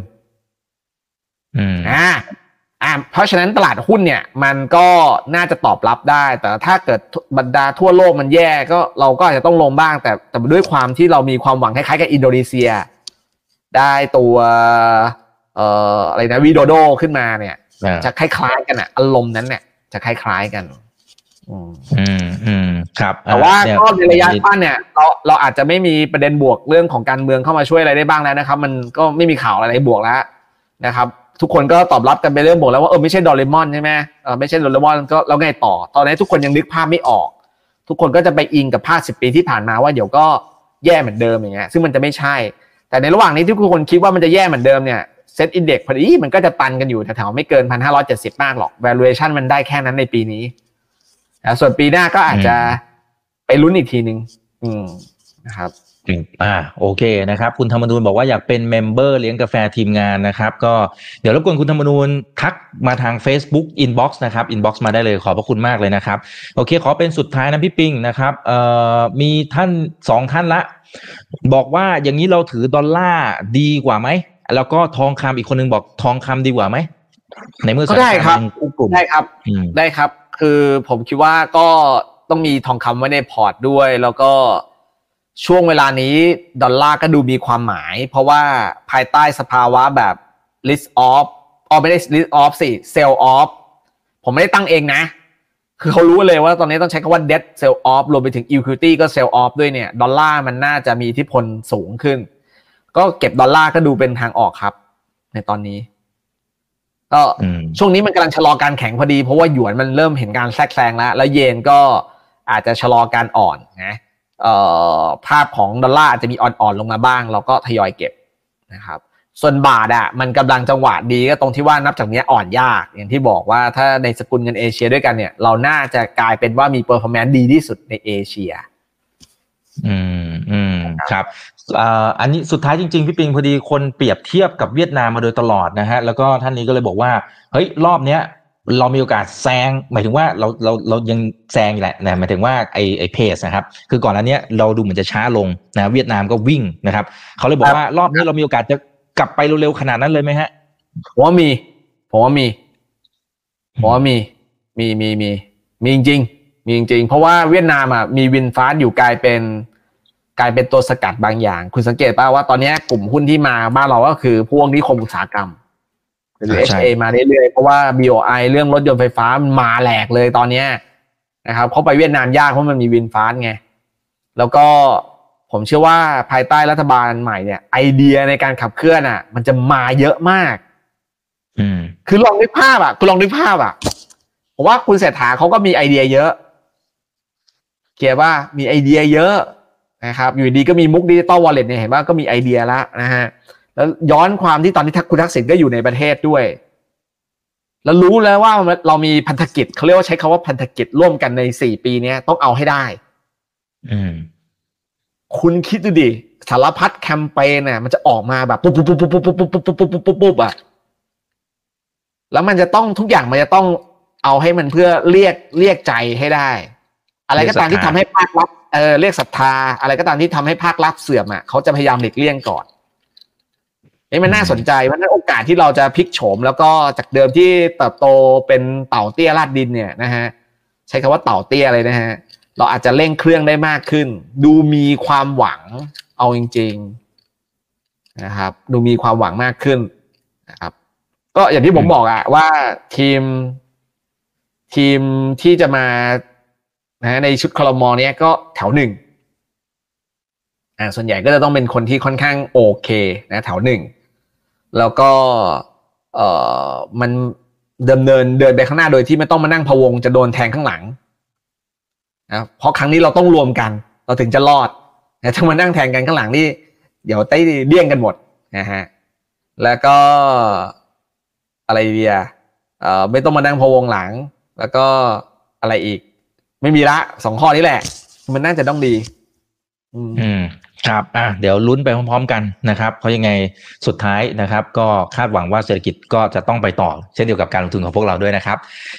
อืมอ่า อ่าเพราะฉะนั้นตลาดหุ้นเนี่ยมันก็น่าจะตอบรับได้ แต่ถ้าเกิดบรรดาทั่วโลกมันแย่ก็เราก็อาจจะต้องลงบ้าง แต่แต่ด้วยความที่เรามีความหวังคล้ายๆกับอินโดนีเซีย ได้ตัวเอ่ออะไรนะวีโดโดขึ้นมาเนี่ยอ่าจะคล้ายๆกันอะอารมณ์นั้นเนี่ยจะคล้ายๆกันอืมอืมอืมครับแต่ว่าอ่เนี่ยก็ในระยะสั้นเนี่ยเราเราอาจจะไม่มีประเด็นบวกเรื่องของการเมืองเข้ามาช่วยอะไรได้บ้างแล้วนะครับ มันก็ไม่มีข่าวอะไรบวกแล้วนะครับ ทุกคนก็ตอบรับกันไปเรื่องบวกแล้วว่าเออไม่ใช่ดอเรมอนใช่ไหมเออไม่ใช่ดอเรมอนก็แล้วไงต่อ ตอนนี้ทุกคนยังนึกภาพไม่ออก ทุกคนก็จะไปอิงกับภาพสิบปีที่ผ่านมาว่าเดี๋ยวก็แย่เหมือนเดิมอย่างเงี้ยซึ่งมันจะไม่ใช่ แต่ในระหว่างนี้ที่ทุกคนคิดว่ามันจะแย่เหมือนเดิมเนี่ย SET Index พอดีมันก็จะตันกันอยู่แถวๆไม่เกินพันห้าร้อยเจ็ดสิบมากหรอก valuation มันได้แค่นั้นในปีนี้นะส่วนปีหน้าก็อาจจะไปลุ้นอีกทีหนึ่งอืมนะครับ อืมอ่าโอเคนะครับ คุณธรรมนูญบอกว่าอยากเป็น member เลี้ยงกาแฟทีมงานนะครับ ก็เดี๋ยวรบกวนคุณธรรมนูญทักมาทาง Facebook Inbox นะครับ Inbox มาได้เลยขอบพระคุณมากเลยนะครับ โอเค ขอเป็นสุดท้ายนะพี่ปิงนะครับเอ่อมีท่านสองท่านละ บอกว่าอย่างนี้เราถือดอลลาร์ดีกว่าไหม แล้วก็ทองคำอีกคนนึงบอกทองคำดีกว่าไหมในเมื่อก็ได้ครับสถานการณ์มันคู่กลุ่มได้ครับอืมได้ครับ คือผมคิดว่าก็ต้องมีทองคำไว้ในพอร์ตด้วยแล้วก็ ช่วงเวลานี้ดอลลาร์ก็ดูมีความหมาย เพราะว่าภายใต้สภาวะแบบ list off อ๋อไม่ได้ list off สิ sell off ผมไม่ได้ตั้งเองนะ คือเขารู้เลยว่าตอนนี้ต้องใช้คำว่า debt sell off รวมไปถึง equity ก็ sell off ด้วยเนี่ย ดอลลาร์มันน่าจะมีอิทธิพลสูงขึ้น ก็เก็บดอลลาร์ก็ดูเป็นทางออกครับ ในตอนนี้ ก็อืมช่วงนี้มันกำลังชะลอการแข็งพอดี เพราะว่าหยวนมันเริ่มเห็นการแทรกแซงแล้ว แล้วเยนก็อาจจะชะลอการอ่อนนะเอ่อ ภาพของดอลลาร์อาจจะมีอ่อนๆลงมาบ้าง เราก็ทยอยเก็บนะครับส่วนบาทอะมันกำลังจังหวะดีก็ตรงที่ว่านับจากเนี้ยอ่อนยาก อย่างที่บอกว่าถ้าในสกุลเงินเอเชียด้วยกันเนี่ย เราน่าจะกลายเป็นว่ามี performance ดีที่สุดในเอเชีย อืมอืมครับอ่าอันนี้สุดท้ายจริงๆพี่ปิงพอดีคนเปรียบเทียบกับเวียดนามมาโดยตลอดนะฮะแล้วก็ท่านนี้ก็เลยบอกว่าเฮ้ยรอบเนี้ย เรามีโอกาสแซงหมายถึงว่าเราเราเรายังแซงอยู่แหละนะหมายถึงว่าไอไอเพสนะครับคือก่อนอันเนี้ยเราดูเหมือนจะช้าลงนะเวียดนามก็วิ่งนะครับเขาเลยบอกว่ารอบนี้เรามีโอกาสจะกลับไปเร็วๆขนาดนั้นเลยไหมฮะผมว่ามีผมว่ามีผมว่ามีมีมีมีมีจริงๆมีจริงๆเพราะว่าเวียดนามอะมีวินฟาสอยู่กลายเป็นกลายเป็นตัวสกัดบางอย่าง คุณสังเกตป่ะว่าตอนเนี้ยกลุ่มหุ้นที่มาบ้านเราก็คือพวกนิคมอุตสาหกรรม หรือใช่ HA มาเรื่อยๆเพราะว่า BOI เรื่องรถยนต์ไฟฟ้ามันมาแหลกเลยตอนเนี้ยนะครับเขาไปเวียดนามยากเพราะมันมี VinFast ไงแล้วก็ผมเชื่อว่าภายใต้รัฐบาลใหม่เนี่ย ไอเดียในการขับเคลื่อนอะ มันจะมาเยอะมาก อืม คือลองนึกภาพอะคุณลองนึกภาพอะผมว่าคุณเศรษฐาเขาก็มีไอเดียเยอะเรียกว่ามีไอเดียเยอะนะครับ อยู่ดีก็มีมุกดิจิตอลวอลเล็ตเนี่ยเห็นว่าก็มีไอเดียแล้วนะฮะ แล้วย้อนความที่ตอนที่คุณทักษิณก็อยู่ในประเทศด้วย แล้วรู้แล้วว่าเรามีพันธกิจเขาเรียกว่าใช้คาว่าพันธกิจร่วมกันในสี่ปีเนี้ยต้องเอาให้ได้ อืมคุณคิดดูดิสารพัดแคมเปญเนี่ยมันจะออกมาแบบปุ๊บปุ๊บปุ๊บปุ๊บปุ๊บปุ๊บปุ๊บปุ๊บปุ๊บปุ๊บปุ๊บอะแล้วมันจะต้องทุกอย่างมันจะต้องเอาให้มันเพื่อเรียกเรียกใจให้ได้ อะไรก็ตามที่ทำให้ภาครัฐเออเรียกศรัทธา อะไรก็ตามที่ทำให้ภาครัฐเสื่อมอะเขาจะพยายามหลีกเลี่ยงก่อน นี่มันน่าสนใจเพราะนั้นโอกาสที่เราจะพลิกโฉม แล้วก็จากเดิมที่เติบโตเป็นเต่าเตี้ยลาดดินเนี่ยนะฮะใช้คำว่าเต่าเตี้ยเลยนะฮะเราอาจจะเร่งเครื่องได้มากขึ้น ดูมีความหวังเอาจริง ๆนะครับ ดูมีความหวังมากขึ้นนะครับ ก็อย่างที่ผมบอกอะว่าทีม ทีมที่จะมานะในชุดคอรมอเนี้ยก็แถวหนึ่งอ่าส่วนใหญ่ก็จะต้องเป็นคนที่ค่อนข้างโอเคนะแถวหนึ่ง แล้วก็เอ่อมันดำเนินเดินไปข้างหน้าโดยที่ไม่ต้องมานั่งพะวงจะโดนแทงข้างหลังนะเพราะครั้งนี้เราต้องรวมกัน เราถึงจะรอดแต่ถ้ามานั่งแทงกันข้างหลังนี่เดี๋ยวได้เลี่ยงกันหมดนะฮะแล้วก็อะไรเดียเอ่อไม่ต้องมานั่งพะวงหลัง แล้วก็อะไรอีก ไม่มีละสองข้อนี้แหละ มันน่าจะต้องดี อืม ครับอะเดี๋ยวลุ้นไปพร้อมๆกันนะครับเพราะยังไงสุดท้ายนะครับ ก็คาดหวังว่าเศรษฐกิจก็จะต้องไปต่อ เช่นเดียวกับการลงทุนของพวกเราด้วยนะครับ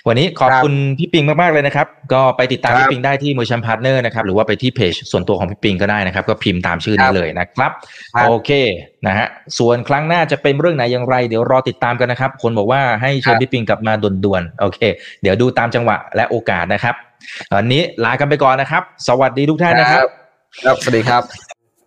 วันนี้ขอบคุณพี่ปิงมากๆเลยนะครับ ก็ไปติดตามครับพี่ปิงได้ที่ Merchant Partners นะครับหรือว่าไปที่เพจส่วนตัวของพี่ปิงก็ได้นะครับ ก็พิมพ์ตามชื่อคนี้รับเลยนะครับครับ โอเคนะฮะส่วนครั้งหน้าจะเป็นเรื่องไหนอย่างไรเดี๋ยวรอติดตามกันนะครับ คนบอกว่าให้เชิญพี่ปิงกลับมาด่วนๆโอเค เดี๋ยวดูตามจังหวะและโอกาสนะครับวันนี้ลากันไปก่อนนะครับ สวัสดีทุกท่านนะครับ ครับสวัสดีครับ